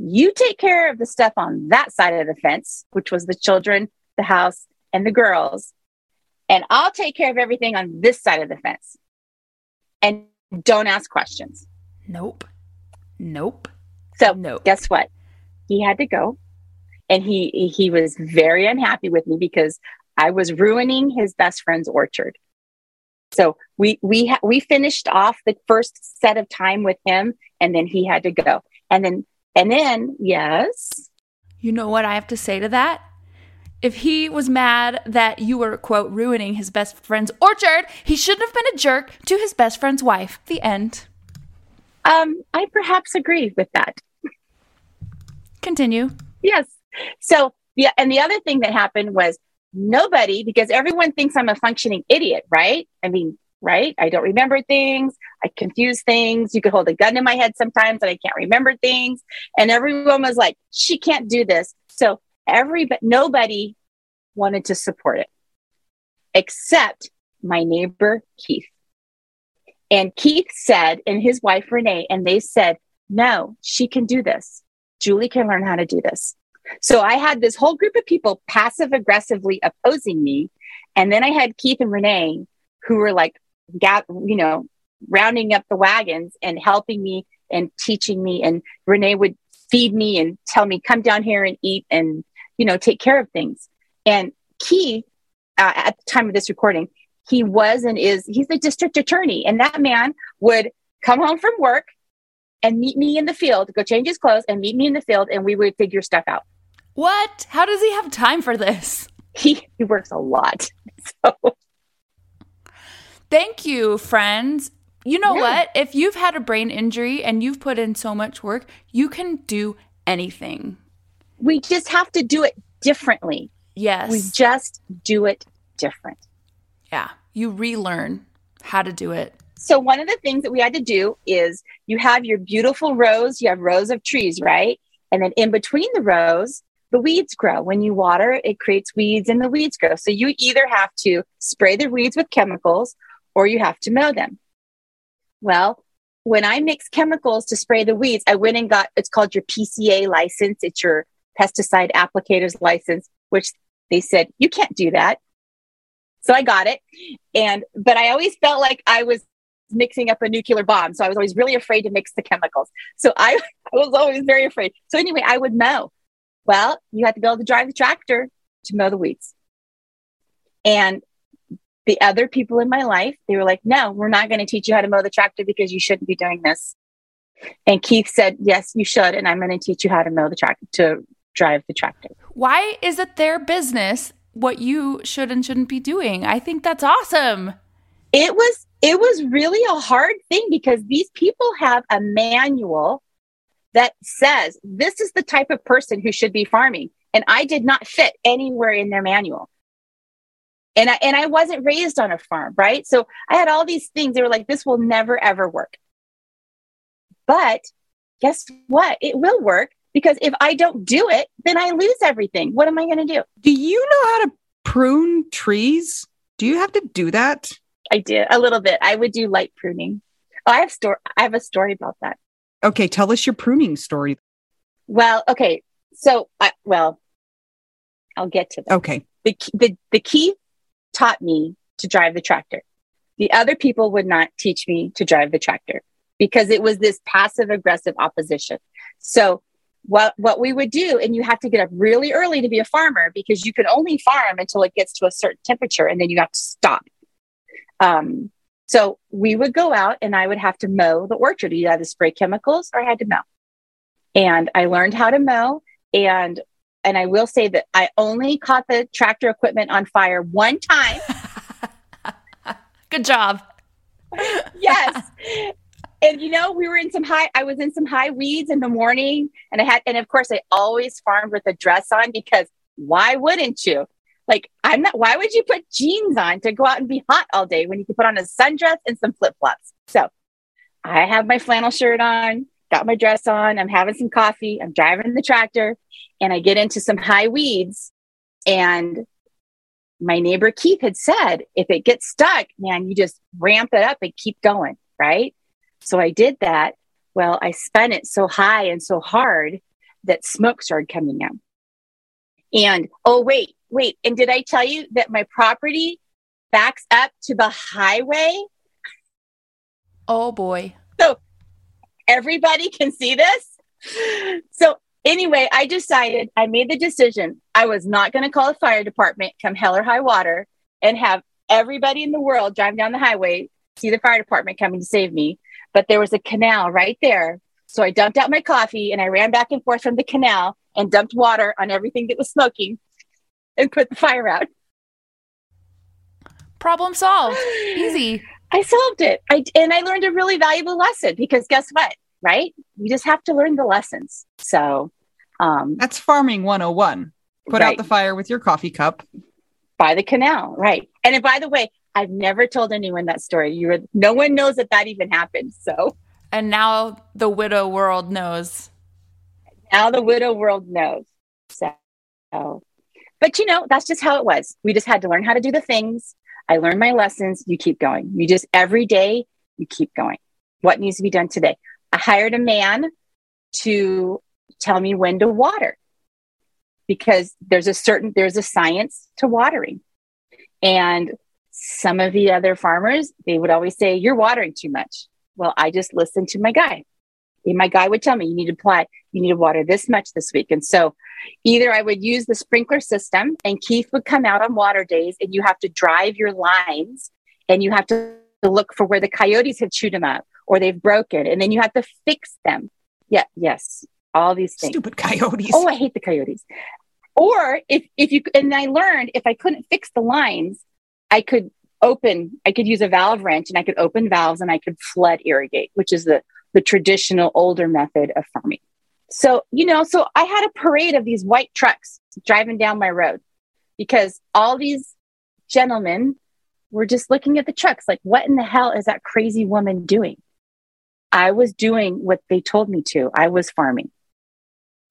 you take care of the stuff on that side of the fence, which was the children, the house, and the girls and I'll take care of everything on this side of the fence. And don't ask questions. Nope. Nope. So No. guess what? He had to go, and he he was very unhappy with me because I was ruining his best friend's orchard. So we we ha- we finished off the first set of time with him, and then he had to go, and then and then yes, You know what I have to say to that? If he was mad that you were, quote, ruining his best friend's orchard, he shouldn't have been a jerk to his best friend's wife. The end. um, I perhaps agree with that. Continue. Yes. So yeah, and the other thing that happened was nobody, because everyone thinks I'm a functioning idiot, right? I mean, right? I don't remember things. I confuse things. You could hold a gun in my head sometimes and I can't remember things. And everyone was like, she can't do this. So every but nobody wanted to support it except my neighbor Keith. And Keith said, and his wife Renee, and they said, no, she can do this. Julie can learn how to do this. So I had this whole group of people passive aggressively opposing me. And then I had Keith and Renee who were like, got, you know, rounding up the wagons and helping me and teaching me. And Renee would feed me and tell me, come down here and eat and, you know, take care of things. And Keith, uh, at the time of this recording, he was and is, he's the district attorney. And that man would come home from work and meet me in the field, go change his clothes and meet me in the field, and we would figure stuff out. What? How does he have time for this? He, he works a lot. So, Thank you, friends. You know Yeah. what? If you've had a brain injury and you've put in so much work, you can do anything. we just have to do it differently. Yes. We just do it different. yeah. You relearn how to do it. So, one of the things that we had to do is you have your beautiful rows, you have rows of trees, right? And then in between the rows, the weeds grow. When you water, it creates weeds and the weeds grow. So, you either have to spray the weeds with chemicals or you have to mow them. Well, when I mix chemicals to spray the weeds, I went and got it's called your PCA license. It's your pesticide applicators license, which they said you can't do that. So I got it. And but I always felt like I was mixing up a nuclear bomb. So I was always really afraid to mix the chemicals. So I, I was always very afraid. So anyway, I would mow. Well, you had to be able to drive the tractor to mow the weeds. And the other people in my life, they were like, no, we're not going to teach you how to mow the tractor because you shouldn't be doing this. And Keith said, yes, you should. And I'm going to teach you how to mow the tractor, to drive the tractor. Why is it their business what you should and shouldn't be doing? I think that's awesome. it was it was really a hard thing because these people have a manual that says this is the type of person who should be farming and i did not fit anywhere in their manual and i and i wasn't raised on a farm right so i had all these things they were like this will never ever work but guess what it will work because if i don't do it then i lose everything what am i going to do Do you know how to prune trees? Do you have to do that? i did a little bit i would do light pruning oh, i have story i have a story about that Okay, tell us your pruning story. Well, okay. So, I, well, I'll get to that. Okay. The, the, the key taught me to drive the tractor. The other people would not teach me to drive the tractor because it was this passive aggressive opposition. So what what we would do and you have to get up really early to be a farmer because you can only farm until it gets to a certain temperature and then you have to stop um, so we would go out and i would have to mow the orchard either had to spray chemicals or i had to mow and i learned how to mow and and i will say that i only caught the tractor equipment on fire one time Good job. yes. And you know, we were in some high, I was in some high weeds in the morning. And I had, and of course, I always farmed with a dress on because why wouldn't you? Like, I'm not, why would you put jeans on to go out and be hot all day when you can put on a sundress and some flip flops? So I have my flannel shirt on, got my dress on, I'm having some coffee, I'm driving the tractor, and I get into some high weeds. And my neighbor Keith had said, if it gets stuck, man, you just ramp it up and keep going, right? So I did that. Well, I spun it so high and so hard that smoke started coming out. And oh, wait, wait. And did I tell you that my property backs up to the highway? Oh boy. So everybody can see this. So anyway, I decided, I made the decision. I was not going to call the fire department come hell or high water and have everybody in the world drive down the highway, see the fire department coming to save me. But there was a canal right there. So I dumped out my coffee and I ran back and forth from the canal and dumped water on everything that was smoking and put the fire out. Problem solved. Easy. I solved it. I, and I learned a really valuable lesson because guess what? Right? You just have to learn the lessons. So um, That's farming 101. Put Right. out the fire with your coffee cup. by the canal, right? And by the way, I've never told anyone that story. You were, no one knows that that even happened. So And now the widow world knows. now the widow world knows. So, but you know, that's just how it was. We just had to learn how to do the things. I learned my lessons. You keep going. You just every day you keep going. What needs to be done today? I hired a man to tell me when to water because there's a certain there's a science to watering. And some of the other farmers, they would always say, You're watering too much. Well, I just listened to my guy. And my guy would tell me, You need to apply, you need to water this much this week. And so either I would use the sprinkler system and Keith would come out on water days and you have to drive your lines and you have to look for where the coyotes have chewed them up or they've broken and then you have to fix them. Yeah, yes, all these things. Stupid coyotes. Oh, I hate the coyotes. Or if if you and I learned if I couldn't fix the lines, I could open. I could use a valve wrench and I could open valves and I could flood irrigate, which is the the traditional older method of farming. So you know, so I had a parade of these white trucks driving down my road because all these gentlemen were just looking at the trucks like, what in the hell is that crazy woman doing? I was doing what they told me to. I was farming.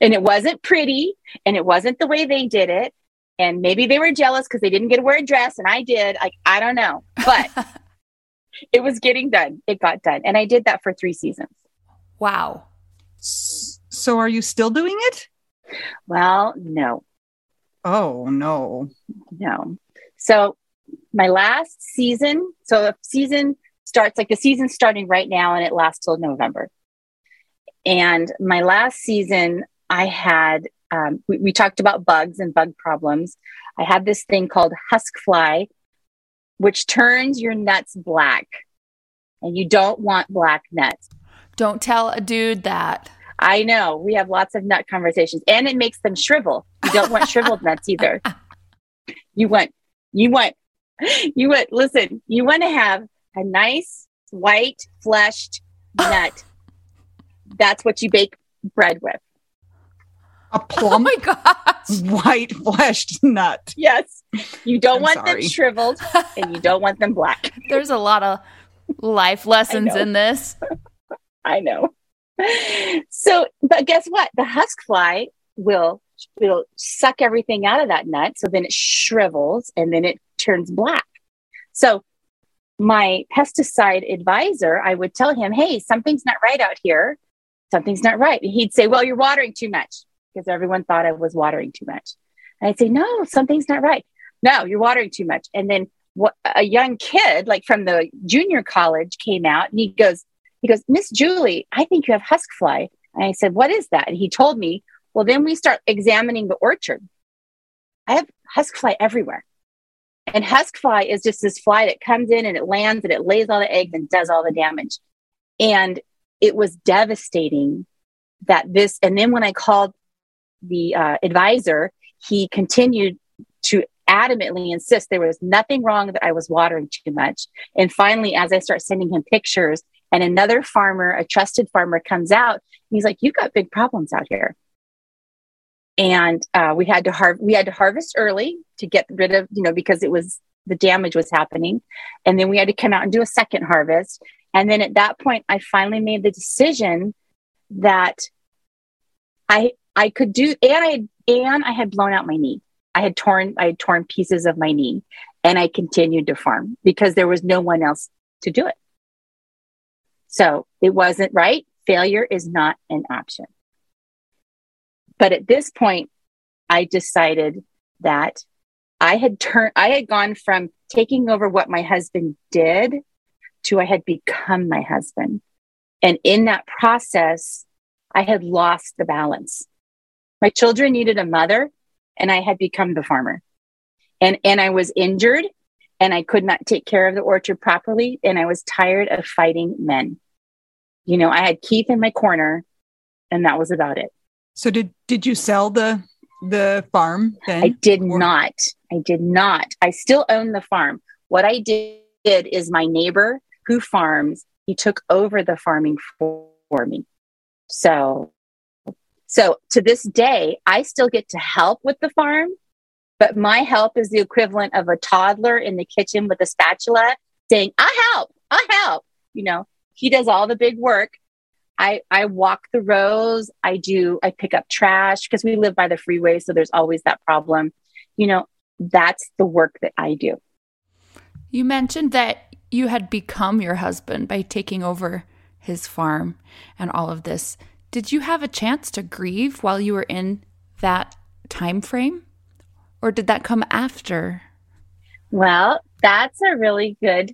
And it wasn't pretty and it wasn't the way they did it. And maybe they were jealous because they didn't get to wear a dress and I did. Like, I don't know. But it was getting done. It got done. And I did that for three seasons. Wow. S- So are you still doing it? Well, no, Oh, no. no. So my last season, so the season starts like the season's starting right now and it lasts till November. And my last season, I had, um, we, we talked about bugs and bug problems. I had this thing called husk fly, which turns your nuts black. And you don't want black nuts. Don't tell a dude that. I know we have lots of nut conversations and it makes them shrivel. You don't want shriveled nuts either. You want, you want, you want, listen, you want to have a nice white fleshed nut. That's what you bake bread with. A Oh my gosh. white fleshed nut. Yes. You don't I'm want sorry. them shriveled and you don't want them black. There's a lot of life lessons in this. I know. So, but guess what? The husk fly will will suck everything out of that nut, so then it shrivels and then it turns black. So, my pesticide advisor, I would tell him, "Hey, something's not right out here. Something's not right." And he'd say, "Well, you're watering too much," because everyone thought I was watering too much. And I'd say, "No, something's not right. No, you're watering too much." And then a young kid, like from the junior college, came out and he goes, he goes, Miss Julie, I think you have husk fly. And I said, What is that? And he told me, Well, then we start examining the orchard. I have husk fly everywhere. And husk fly is just this fly that comes in and it lands and it lays all the eggs and does all the damage. And it was devastating that this, and then when I called the uh, advisor, he continued to adamantly insist there was nothing wrong that I was watering too much. And finally, as I start sending him pictures, and another farmer, a trusted farmer, comes out, he's like, "You got big problems out here." And uh, we had to har- we had to harvest early to get rid of, you know, because it was the damage was happening, and then we had to come out and do a second harvest. And then at that point, I finally made the decision that I I could do, and I and I had blown out my knee. I had torn I had torn pieces of my knee, and I continued to farm because there was no one else to do it. So it wasn't right. Failure is not an option. But at this point, I decided that I had turned, I had gone from taking over what my husband did to I had become my husband. And in that process, I had lost the balance. My children needed a mother, and I had become the farmer. And, and I was injured and I could not take care of the orchard properly. And I was tired of fighting men. You know, I had Keith in my corner, and that was about it. So did did you sell the the farm then? I did or- not. I did not. I still own the farm. What I did is my neighbor who farms, he took over the farming for, for me. So so to this day, I still get to help with the farm, but my help is the equivalent of a toddler in the kitchen with a spatula saying, I help, I help. You know, he does all the big work. I, I walk the rows. I do, I pick up trash because we live by the freeway. So there's always that problem. You know, that's the work that I do. You mentioned that you had become your husband by taking over his farm and all of this. Did you have a chance to grieve while you were in that time frame? Or did that come after? Well, that's a really good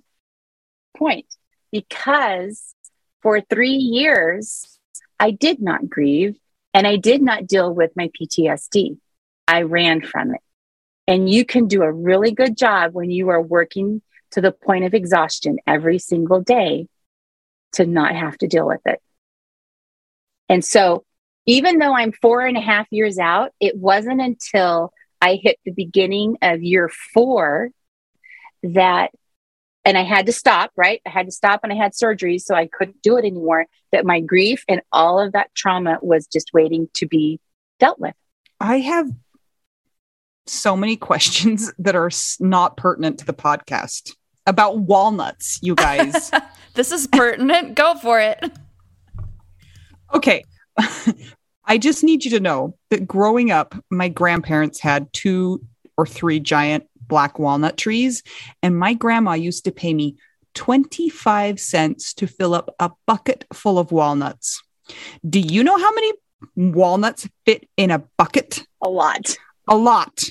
point because for three years, I did not grieve and I did not deal with my PTSD. I ran from it. And you can do a really good job when you are working to the point of exhaustion every single day to not have to deal with it. And so, even though I'm four and a half years out, it wasn't until I hit the beginning of year four that, and I had to stop, right? I had to stop and I had surgery, so I couldn't do it anymore. That my grief and all of that trauma was just waiting to be dealt with. I have so many questions that are not pertinent to the podcast about walnuts, you guys. this is pertinent. Go for it. Okay. I just need you to know that growing up, my grandparents had two or three giant black walnut trees, and my grandma used to pay me 25 cents to fill up a bucket full of walnuts. Do you know how many walnuts fit in a bucket? A lot. A lot.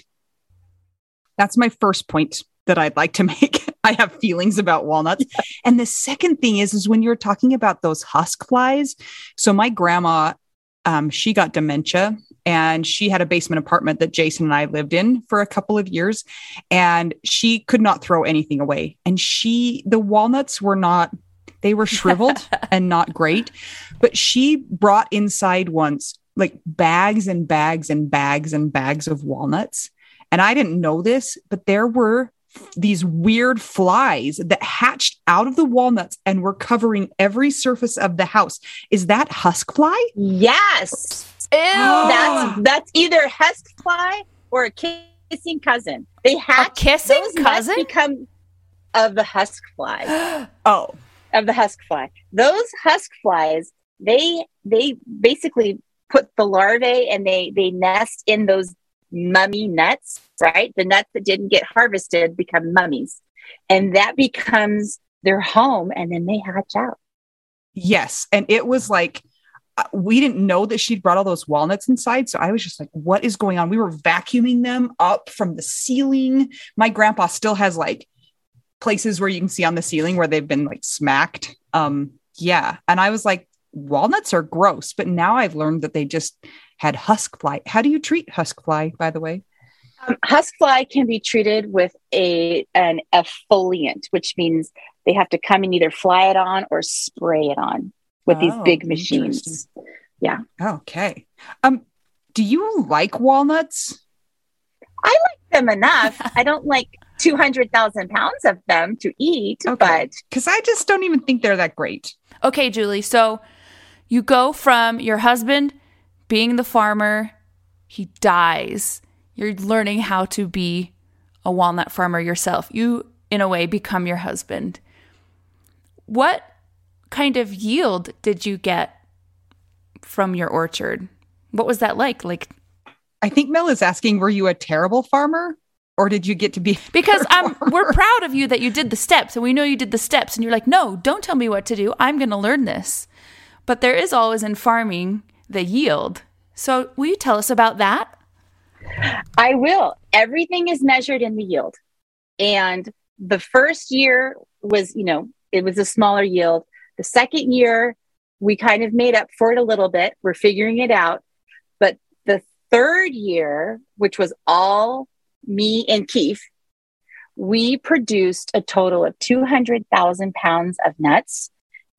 That's my first point that I'd like to make. I have feelings about walnuts. and the second thing is, is when you're talking about those husk flies. So my grandma, um, she got dementia and she had a basement apartment that Jason and I lived in for a couple of years. And she could not throw anything away. And she, the walnuts were not, they were shriveled and not great. But she brought inside once like bags and bags and bags and bags of walnuts. And I didn't know this, but there were these weird flies that hatched out of the walnuts and were covering every surface of the house. Is that husk fly? Yes. Ew. Oh. That's that's either husk fly or a kissing cousin. They hatch. A kissing cousin become of the husk fly. oh, of the husk fly. Those husk flies, they they basically put the larvae and they they nest in those mummy nuts, right? The nuts that didn't get harvested become mummies. And that becomes their home and then they hatch out. Yes. And it was like, uh, we didn't know that she'd brought all those walnuts inside. So I was just like, what is going on? We were vacuuming them up from the ceiling. My grandpa still has like places where you can see on the ceiling where they've been like smacked. Um, yeah. And I was like, walnuts are gross, but now I've learned that they just had husk fly. How do you treat husk fly, by the way? Um, husk fly can be treated with a an exfoliant, which means they have to come and either fly it on or spray it on with oh, these big machines. Yeah. Okay. Um, do you like walnuts? I like them enough. I don't like 200,000 pounds of them to eat, okay. but. Because I just don't even think they're that great. Okay, Julie. So you go from your husband being the farmer, he dies. You're learning how to be a walnut farmer yourself. You, in a way, become your husband. What kind of yield did you get from your orchard? What was that like? Like, I think Mel is asking, were you a terrible farmer? Or did you get to be because um, we're proud of you that you did the steps and we know you did the steps and you're like, no, don't tell me what to do. I'm going to learn this. But there is always in farming the yield. So will you tell us about that? I will. Everything is measured in the yield. And the first year was, you know, it was a smaller yield. The second year, we kind of made up for it a little bit. We're figuring it out. But the third year, which was all me and Keith, we produced a total of 200,000 pounds of nuts.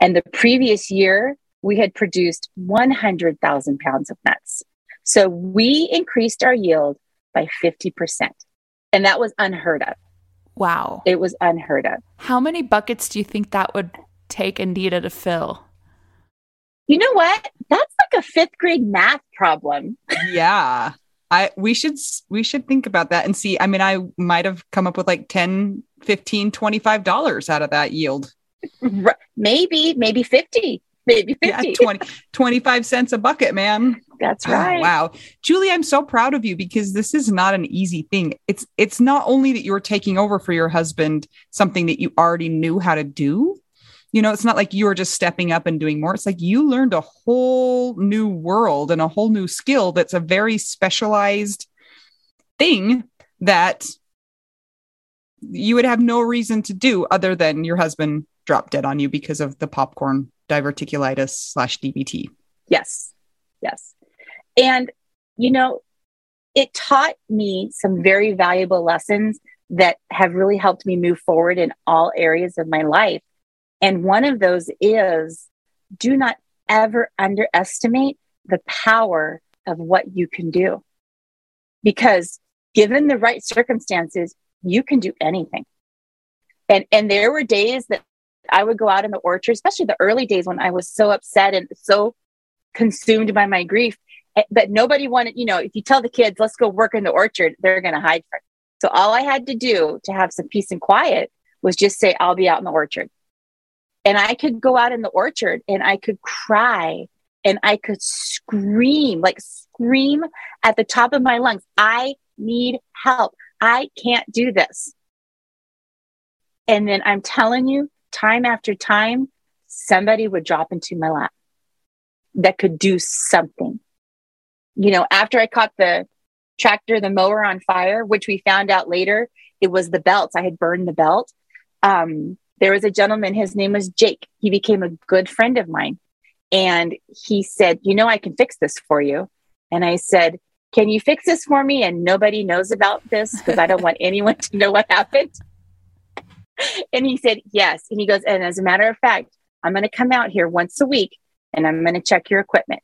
And the previous year, we had produced 100,000 pounds of nuts. So we increased our yield by 50%. And that was unheard of. Wow. It was unheard of. How many buckets do you think that would take Anita to fill? You know what? That's like a fifth grade math problem. yeah. I we should we should think about that and see. I mean, I might have come up with like 10, 15, 25 dollars out of that yield. Maybe, maybe 50. Maybe 50. Yeah, 20, 25 cents a bucket, man. That's ah, right. Oh, wow. Julie, I'm so proud of you because this is not an easy thing. It's it's not only that you're taking over for your husband something that you already knew how to do, you know, it's not like you were just stepping up and doing more. It's like you learned a whole new world and a whole new skill that's a very specialized thing that you would have no reason to do other than your husband dropped dead on you because of the popcorn diverticulitis slash DVT. Yes. Yes. And, you know, it taught me some very valuable lessons that have really helped me move forward in all areas of my life. And one of those is do not ever underestimate the power of what you can do. Because given the right circumstances, you can do anything. And, and there were days that I would go out in the orchard, especially the early days when I was so upset and so consumed by my grief. Eh, but nobody wanted, you know, if you tell the kids, let's go work in the orchard, they're going to hide from. you. So all I had to do to have some peace and quiet was just say, I'll be out in the orchard. And I could go out in the orchard and I could cry and I could scream, like scream at the top of my lungs. I need help. I can't do this. And then I'm telling you, time after time, somebody would drop into my lap that could do something. You know, after I caught the tractor, the mower on fire, which we found out later, it was the belts. I had burned the belt. Um, there was a gentleman, his name was Jake. He became a good friend of mine. And he said, You know, I can fix this for you. And I said, Can you fix this for me? And nobody knows about this because I don't want anyone to know what happened. and he said, Yes. And he goes, And as a matter of fact, I'm going to come out here once a week and I'm going to check your equipment.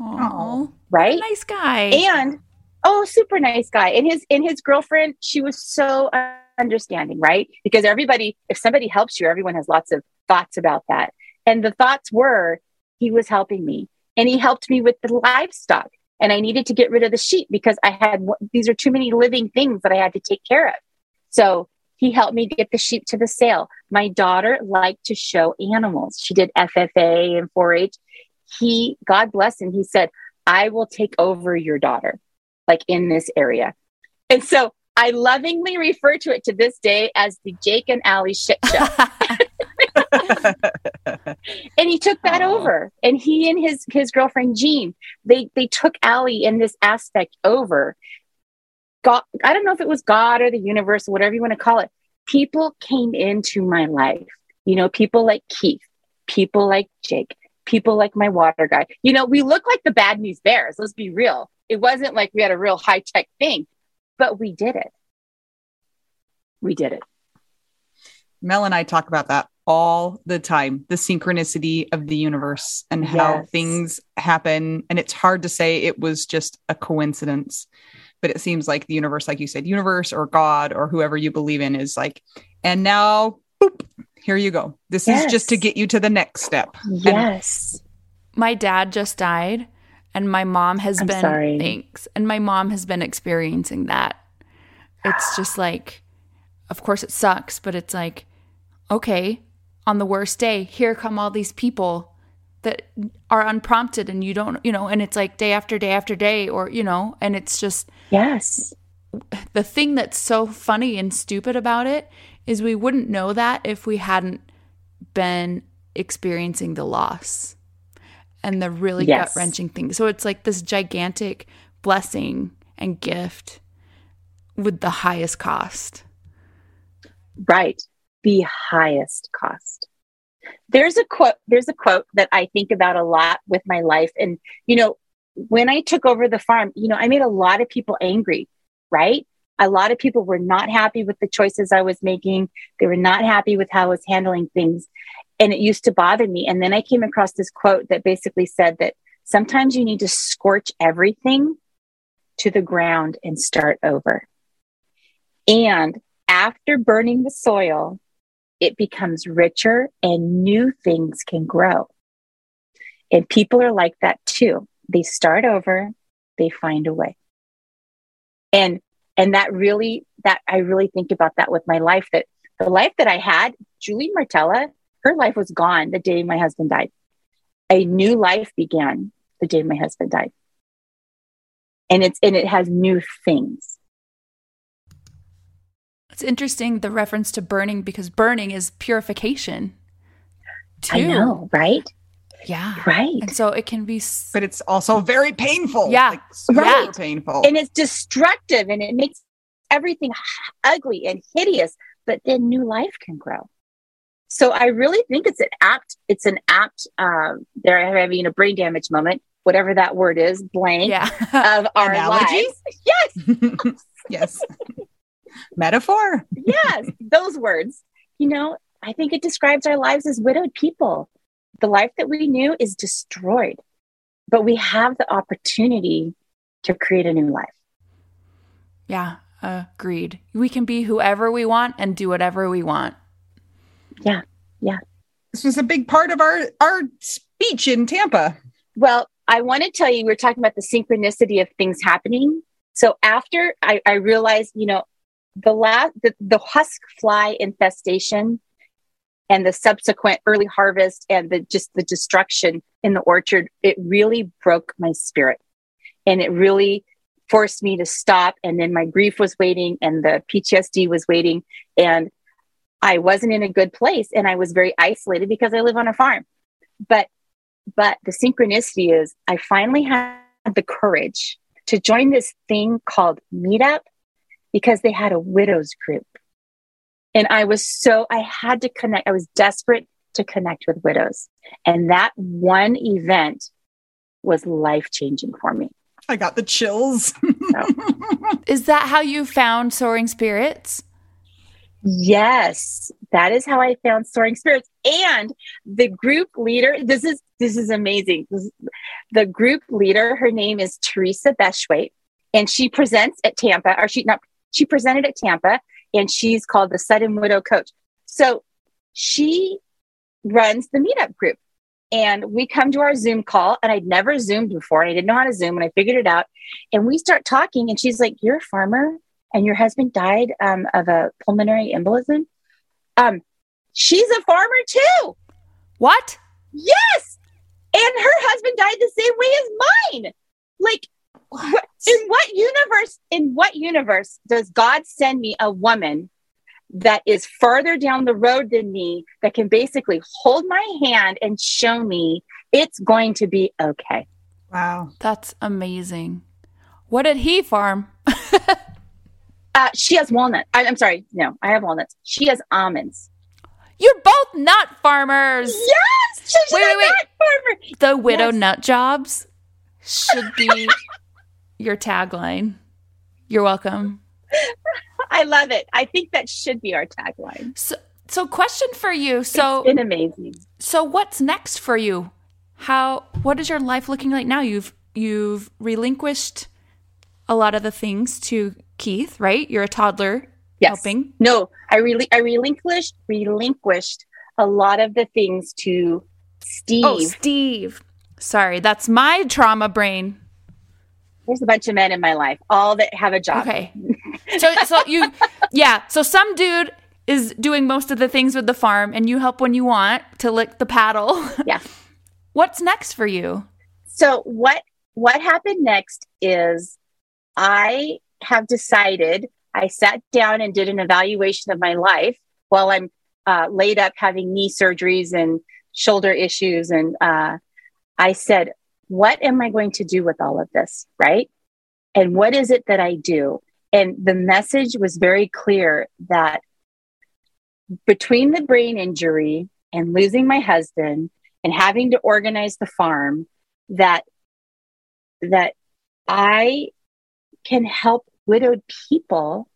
Oh, right. Nice guy. And oh, super nice guy. And his and his girlfriend, she was so understanding, right? Because everybody, if somebody helps you, everyone has lots of thoughts about that. And the thoughts were, he was helping me and he helped me with the livestock. And I needed to get rid of the sheep because I had, these are too many living things that I had to take care of. So he helped me get the sheep to the sale. My daughter liked to show animals. She did FFA and 4 H. He, God bless him, he said, I will take over your daughter, like in this area. And so I lovingly refer to it to this day as the Jake and Allie shit show. and he took that Aww. over. And he and his his girlfriend Jean, they they took Allie in this aspect over. God, I don't know if it was God or the universe or whatever you want to call it. People came into my life. You know, people like Keith, people like Jake, people like my water guy. You know, we look like the bad news bears. Let's be real. It wasn't like we had a real high tech thing, but we did it. We did it. Mel and I talk about that all the time the synchronicity of the universe and how Yes. things happen. And it's hard to say it was just a coincidence, but it seems like the universe, like you said, universe or God or whoever you believe in is like, and now, boop, here you go. This is just to get you to the next step. Yes. my dad just died and my mom has I'm been sorry. thanks and my mom has been experiencing that it's just like of course it sucks but it's like okay on the worst day here come all these people that are unprompted and you don't you know and it's like day after day after day or you know and it's just Yes. the thing that's so funny and stupid about it is we wouldn't know that if we hadn't been experiencing the loss and the really Yes. gut wrenching thing. So it's like this gigantic blessing and gift with the highest cost. Right. The highest cost. There's a quote, there's a quote that I think about a lot with my life. And, you know, when I took over the farm, you know, I made a lot of people angry, right? A lot of people were not happy with the choices I was making. They were not happy with how I was handling things. And it used to bother me. And then I came across this quote that basically said that sometimes you need to scorch everything to the ground and start over. And after burning the soil, it becomes richer and new things can grow. And people are like that too. They start over, they find a way. And and that really that I really think about that with my life that the life that I had, Julie Martella, her life was gone the day my husband died. A new life began the day my husband died. And it's and it has new things. It's interesting the reference to burning because burning is purification. Too. I know, right? Yeah. Right. And so it can be s- But it's also very painful. Yeah. Like, super Right. painful. and it's destructive and it makes everything ugly and hideous but then new life can grow so i really think it's an apt it's an apt um there i'm having a brain damage moment whatever that word is blank yeah. of our Analogy? lives yes yes. Metaphor. yes those words you know i think it describes our lives as widowed people the life that we knew is destroyed but we have the opportunity to create a new life yeah. Agreed. We can be whoever we want and do whatever we want. yeah yeah. This was a big part of our our speech in Tampa. Well, I want to tell you, we're talking about the synchronicity of things happening. So after I, I realized, you know, the last the, the husk fly infestation and the subsequent early harvest and the just the destruction in the orchard, it really broke my spirit. And it really forced me to stop. And then my grief was waiting and the PTSD was waiting. And I wasn't in a good place and I was very isolated because I live on a farm. But but the synchronicity is I finally had the courage to join this thing called Meetup because they had a widows group. And I was so, I had to connect. I was desperate to connect with widows. And that one event was life changing for me. I got the chills. Is that how you found Soaring Spirits? Yes, that is how I found Soaring Spirits. And the group leader, this is this is amazing. This is- the group leader, her name is Teresa Beshwaite, and she presents at Tampa, or she not she presented at Tampa, and she's called the Sudden Widow Coach. So she runs the meetup group. And we come to our Zoom call, and I'd never Zoomed before, and I didn't know how to Zoom, and I figured it out. And we start talking, and she's like, You're a farmer? and your husband died um, of a pulmonary embolism. Um, she's a farmer too. What? Yes, and her husband died the same way as mine. Like, what? in what universe? In what universe does God send me a woman that is further down the road than me that can basically hold my hand and show me it's going to be okay? wow. That's amazing. What did he farm? Uh, she has walnut. I, I'm sorry, no, I have walnuts. She has almonds. You're both nut farmers. Yes, she's Wait, a wait, wait. nut farmer. The widow Yes. nut jobs should be your tagline. You're welcome. I love it. I think that should be our tagline. So, so question for you. So, it's been amazing. so what's next for you? How what is your life looking like now? You've you've relinquished a lot of the things to Keith, right? You're a toddler Yes. helping. No, I really I relinquished relinquished a lot of the things to oh, Steve. Oh, Steve. Sorry, that's my trauma brain. There's a bunch of men in my life, all that have a job. Okay. So so you yeah, so some dude is doing most of the things with the farm and you help when you want to lick the paddle. Yeah. What's next for you? So what what happened next is I have decided I sat down and did an evaluation of my life while I'm uh, laid up having knee surgeries and shoulder issues, and uh, I said, "What am I going to do with all of this?" Right? And what is it that I do? And the message was very clear that between the brain injury and losing my husband and having to organize the farm, that that I can help widowed people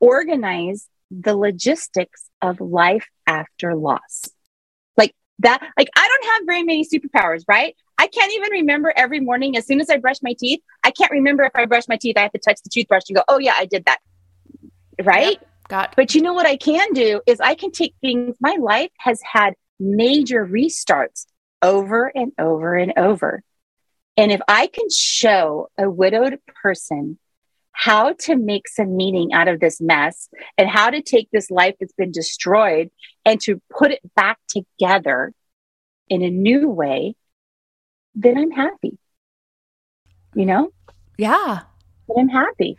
organize the logistics of life after loss. Like that, like I don't have very many superpowers, right? I can't even remember every morning as soon as I brush my teeth. I can't remember if I brush my teeth, I have to touch the toothbrush and go, oh yeah, I did that. Right? Got But you know what I can do is I can take things, my life has had major restarts over and over and over. And if I can show a widowed person how to make some meaning out of this mess and how to take this life that's been destroyed and to put it back together in a new way, then I'm happy. You know, yeah. then I'm happy.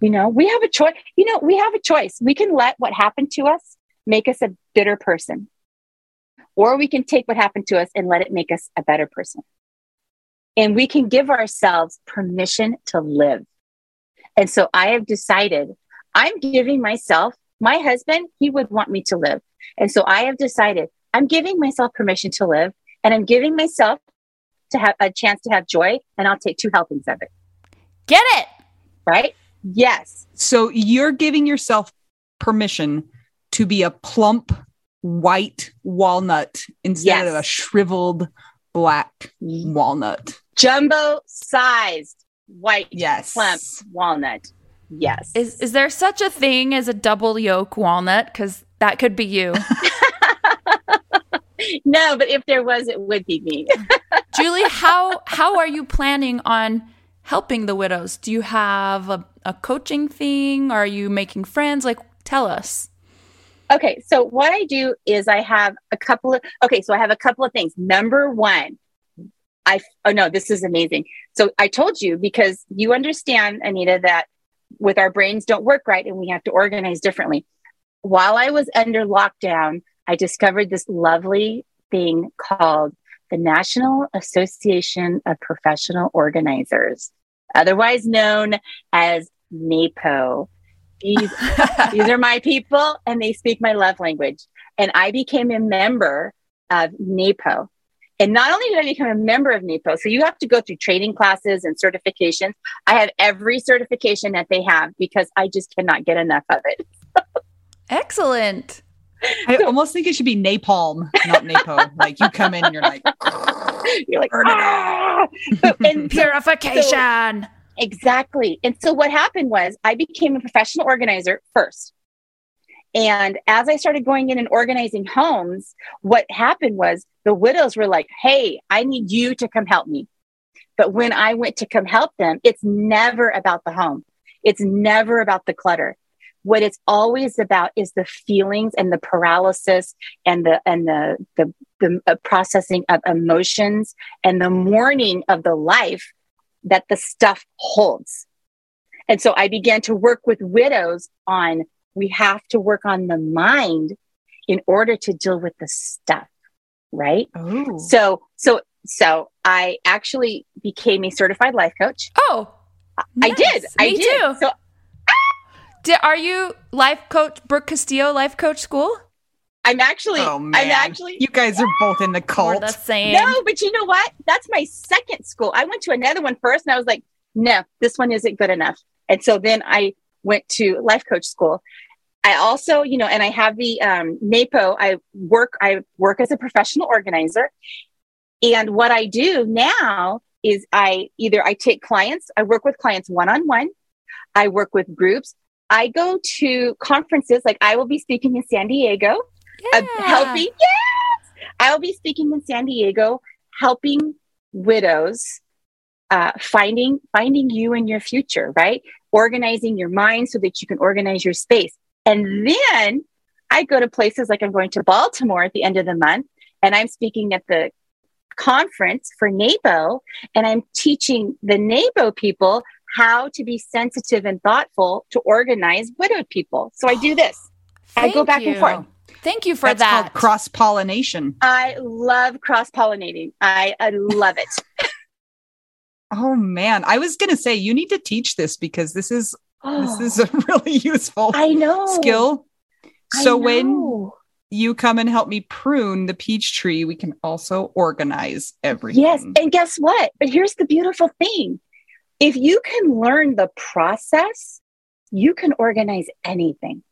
You know, we have a choice. You know, we have a choice. We can let what happened to us make us a bitter person, or we can take what happened to us and let it make us a better person. And we can give ourselves permission to live. And so I have decided I'm giving myself, my husband, he would want me to live. And so I have decided I'm giving myself permission to live and I'm giving myself to have a chance to have joy and I'll take two helpings of it. Get it. Right? Yes. So you're giving yourself permission to be a plump white walnut instead Yes. of a shriveled black walnut. Jumbo sized white Yes. plump walnut. Yes. Is is there such a thing as a double yolk walnut? Because that could be you. no, but if there was, it would be me. Julie, how how are you planning on helping the widows? Do you have a, a coaching thing? Are you making friends? Like tell us. Okay, so what I do is I have a couple of okay, so I have a couple of things. Number one, I oh no, this is amazing. So I told you because you understand, Anita, that with our brains don't work right and we have to organize differently. While I was under lockdown, I discovered this lovely thing called the National Association of Professional Organizers, otherwise known as NAPO. These these are my people and they speak my love language. And I became a member of NAPO. And not only did I become a member of NAPO, so you have to go through training classes and certifications. I have every certification that they have because I just cannot get enough of it. Excellent. I almost think it should be napalm, not napo. like you come in and you're like, You're like, Burn "Ah!" But- and so- Purification. Exactly. And so what happened was I became a professional organizer first. And as I started going in and organizing homes, what happened was the widows were like, Hey, I need you to come help me. But when I went to come help them, it's never about the home. It's never about the clutter. What it's always about is the feelings and the paralysis and the and the the, the uh, processing of emotions and the mourning of the life that the stuff holds. And so I began to work with widows on we have to work on the mind in order to deal with the stuff, right? oh, So so so I actually became a certified life coach. Oh, I nice. did. I Me did. too. So Di- are you life coach Brooke Castillo life coach school? I'm actually, Oh I'm man, actually, you guys are both in the We're cult. the same. no, but you know what? That's my second school. I went to another one first and I was like, no, this one isn't good enough. And so then I went to life coach school. I also, you know, and I have the um, NAPO. I work, I work as a professional organizer. And what I do now is I either I take clients, I work with clients one on one, I work with groups. I go to conferences, like I will be speaking in San Diego, uh, helping. Yes, I will be speaking in San Diego, helping widows uh, finding finding you and your future, right? Organizing your mind so that you can organize your space. And then I go to places like I'm going to Baltimore at the end of the month, and I'm speaking at the conference for NAPO, and I'm teaching the NAPO people how to be sensitive and thoughtful to organize widowed people. So I do this. I go Thank back and forth. Thank you for That's that. cross pollination. I love cross pollinating. I, I love it. Oh man, I was gonna say you need to teach this because this is this is a really useful I know skill. I So when you come and help me prune the peach tree, we can also organize everything. Yes. And guess what? But here's the beautiful thing if you can learn the process, you can organize anything.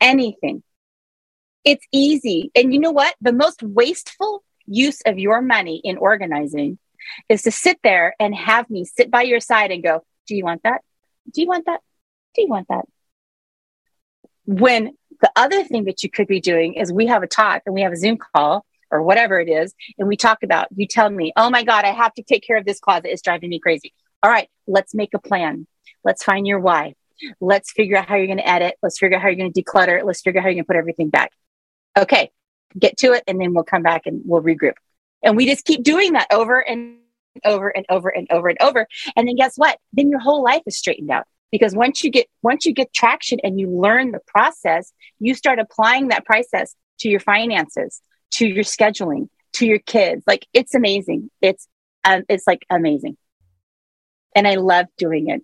Anything. It's easy. And you know what? The most wasteful use of your money in organizing is to sit there and have me sit by your side and go, Do you want that? Do you want that? Do you want that? When the other thing that you could be doing is we have a talk and we have a Zoom call or whatever it is, and we talk about, you tell me, oh my God, I have to take care of this closet. It's driving me crazy. All right, let's make a plan. Let's find your why. Let's figure out how you're going to edit. Let's figure out how you're going to declutter. Let's figure out how you're going to put everything back. Okay, get to it, and then we'll come back and we'll regroup. And we just keep doing that over and over and over and over and over. And then guess what? Then your whole life is straightened out because once you get once you get traction and you learn the process, you start applying that process to your finances, to your scheduling, to your kids. Like it's amazing. It's um, it's like amazing. And I love doing it.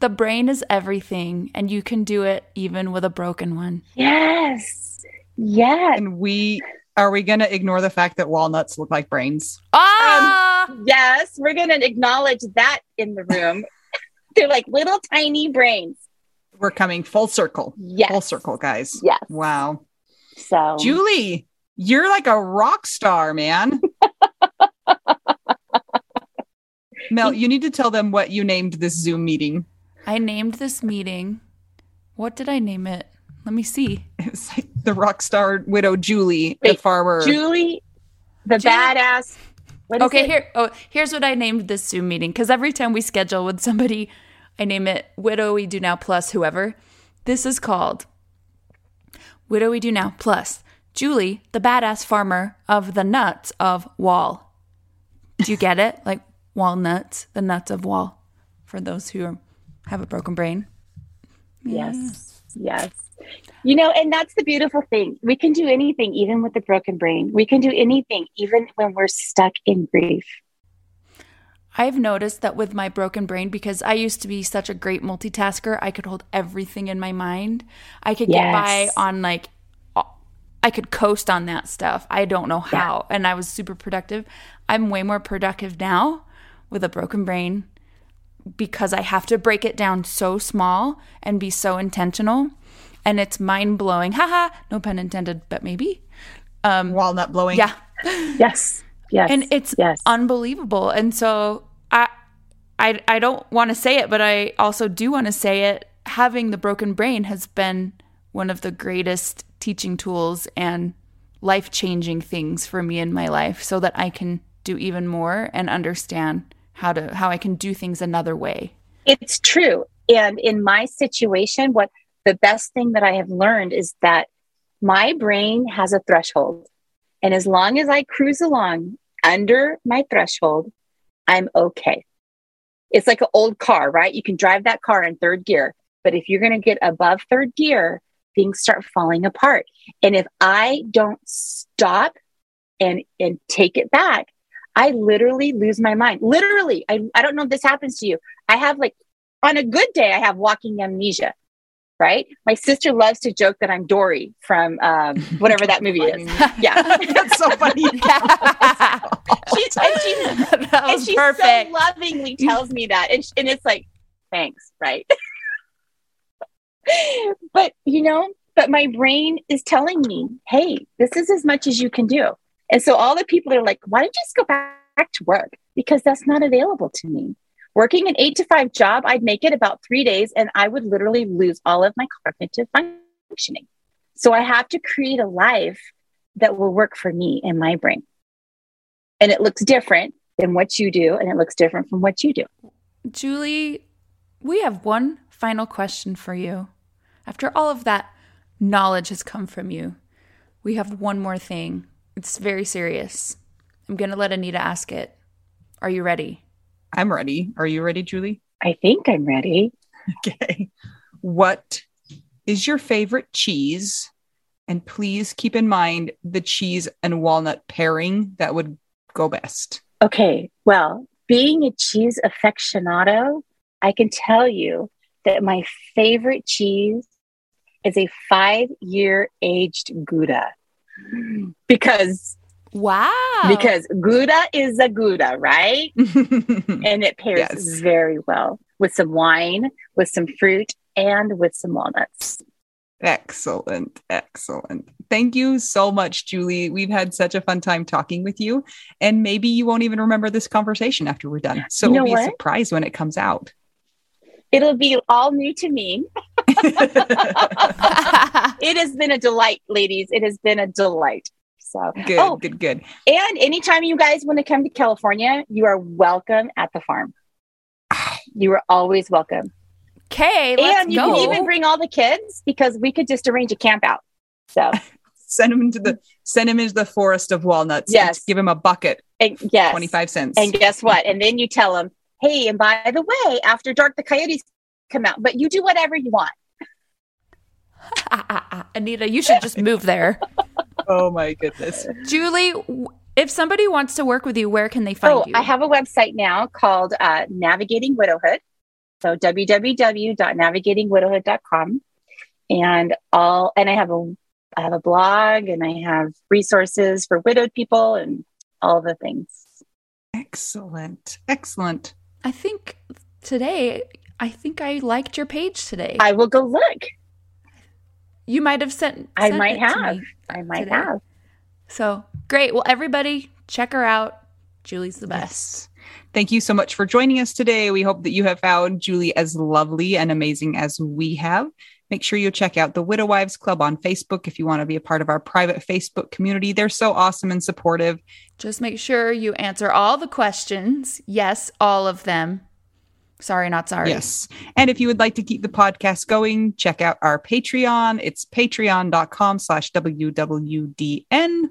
The brain is everything, and you can do it even with a broken one. Yes. Yes. And we are we gonna ignore the fact that walnuts look like brains? Ah! Yes. We're going to acknowledge that in the room. They're like little tiny brains. We're coming full circle. Yes. Full circle, guys. Yes. Wow. So Julie, you're like a rock star, man. Mel, you need to tell them what you named this Zoom meeting. I named this meeting. What did I name it? Let me see. It's like the rock star widow Julie, the farmer. Julie, the Julie- badass. what is Okay, it? here. Oh, here's what I named this Zoom meeting because every time we schedule with somebody, I name it Widow We Do Now plus whoever. This is called Widow We Do Now plus Julie, the badass farmer of the nuts of Wall. Do you get it? Like walnuts, the nuts of Wall. For those who are, have a broken brain. Yes. Yes. You know, and that's the beautiful thing. We can do anything, even with the broken brain. We can do anything, even when we're stuck in grief. I've noticed that with my broken brain, because I used to be such a great multitasker, I could hold everything in my mind. I could get by on like, I could coast on that stuff. I don't know how. And I was super productive. I'm way more productive now with a broken brain because I have to break it down so small and be so intentional. And it's mind blowing. Haha, no pun intended, but maybe. Um, Walnut blowing. Yeah. Yes. Yes. and it's yes. unbelievable and so i i, I don't want to say it but i also do want to say it having the broken brain has been one of the greatest teaching tools and life-changing things for me in my life so that i can do even more and understand how to how i can do things another way It's true. And in my situation, what the best thing that I have learned is that my brain has a threshold. And as long as I cruise along under my threshold, I'm okay. It's like an old car, right? You can drive that car in third gear. But if you're going to get above third gear, things start falling apart. And if I don't stop and, and take it back, I literally lose my mind. Literally. I, I don't know if this happens to you. I have like on a good day, I have walking amnesia. right? My sister loves to joke that I'm Dory from um, whatever that movie is. Yeah, That's so funny. she's, and she's, and she so lovingly tells me that, and, sh- and it's like, thanks, right? But you know, but my brain is telling me, hey, this is as much as you can do. And so all the people are like, why don't you just go back, to work? Because that's not available to me. Working an eight to five job, I'd make it about three days and I would literally lose all of my cognitive functioning. So I have to create a life that will work for me and my brain. And it looks different than what you do, and it looks different from what you do. Julie, we have one final question for you. After all of that knowledge has come from you, we have one more thing. It's very serious. I'm going to let Anita ask it. Are you ready? I'm ready. Are you ready, Julie? I think I'm ready. Okay. What is your favorite cheese? And please keep in mind the cheese and walnut pairing that would go best. Okay, well, being a cheese aficionado, I can tell you that my favorite cheese is a five year aged Gouda. Because Wow. because Gouda is a Gouda, right? And it pairs Yes. very well with some wine, with some fruit, and with some walnuts. excellent. Excellent. Thank you so much, Julie. We've had such a fun time talking with you. And maybe you won't even remember this conversation after we're done. So You it'll know be a what? surprise when it comes out. It'll be all new to me. It has been a delight, ladies. It has been a delight. So, Good, oh, good, good. and anytime you guys want to come to California, you are welcome at the farm. You are always welcome. Okay, let's and you go. can even bring all the kids because we could just arrange a camp out. So, Send him into the send him into the forest of walnuts. and Yes. give him a bucket, and yes. 25 cents. And guess what? And then you tell them, hey, and by the way, after dark, the coyotes come out, but you do whatever you want. Anita, you should just move there. oh my goodness. Julie, if somebody wants to work with you, where can they find oh, you? I have a website now called uh, Navigating Widowhood. So www.navigatingwidowhood.com. And all, and I have a, I have a blog and I have resources for widowed people and all the things. Excellent. Excellent. I think today, I think I liked your page today. I will go look. you might have sent. I sent might it to have. me I might today. have. So great. Well, everybody, check her out. Julie's the best. Thank you so much for joining us today. We hope that you have found Julie as lovely and amazing as we have. Make sure you check out the Widow Wives Club on Facebook if you want to be a part of our private Facebook community. They're so awesome and supportive. Just make sure you answer all the questions. Yes, all of them. Sorry, not sorry. Yes. And if you would like to keep the podcast going, check out our Patreon. It's patreon.com slash WWDN.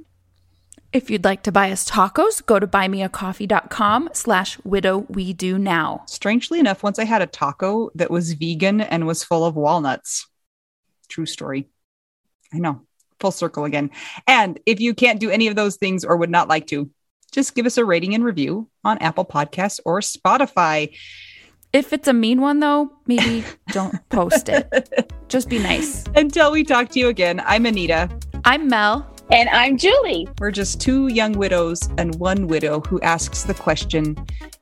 If you'd like to buy us tacos, go to buymeacoffee.com slash widow we do now. Strangely enough, once I had a taco that was vegan and was full of walnuts. True story. I know. Full circle again. And if you can't do any of those things or would not like to, just give us a rating and review on Apple Podcasts or Spotify. If it's a mean one though, maybe don't post it. Just be nice. Until we talk to you again, I'm Anita. I'm Mel. And I'm Julie. We're just two young widows and one widow who asks the question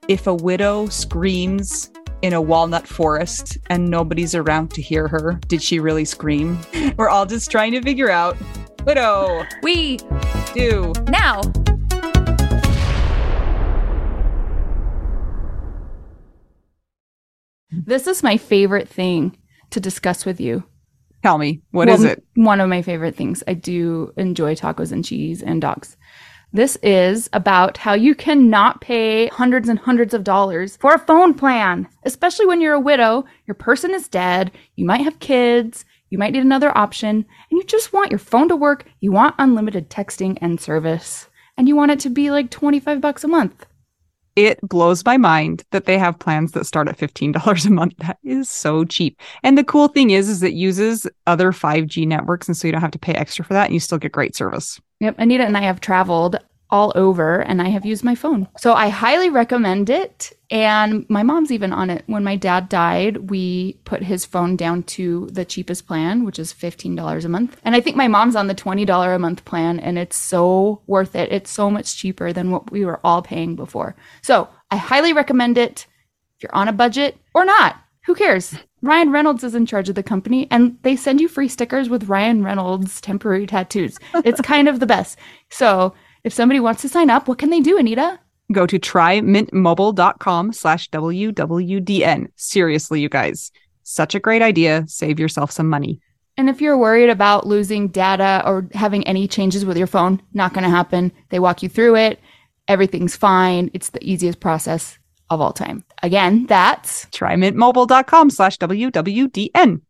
if a widow screams in a walnut forest and nobody's around to hear her, did she really scream? We're all just trying to figure out widow We do. now. This is my favorite thing to discuss with you. Tell me, what Well, is it? One of my favorite things. I do enjoy tacos and cheese and dogs. This is about how you cannot pay hundreds and hundreds of dollars for a phone plan, especially when you're a widow, your person is dead, you might have kids, you might need another option, and you just want your phone to work, you want unlimited texting and service, and you want it to be like 25 bucks a month. It blows my mind that they have plans that start at $15 a month. That is so cheap. And the cool thing is, is it uses other 5G networks. And so you don't have to pay extra for that and you still get great service. Yep, Anita and I have traveled all over and I have used my phone. So I highly recommend it. And my mom's even on it. When my dad died, we put his phone down to the cheapest plan, which is $15 a month. And I think my mom's on the $20 a month plan, and it's so worth it. It's so much cheaper than what we were all paying before. So I highly recommend it if you're on a budget or not. Who cares? Ryan Reynolds is in charge of the company and they send you free stickers with Ryan Reynolds temporary tattoos. It's kind of the best. So if somebody wants to sign up, what can they do, Anita? Go to trymintmobile.com slash WWDN. Seriously, you guys. Such a great idea. Save yourself some money. And if you're worried about losing data or having any changes with your phone, not going to happen. They walk you through it. Everything's fine. It's the easiest process of all time. Again, that's trymintmobile.com slash WWDN.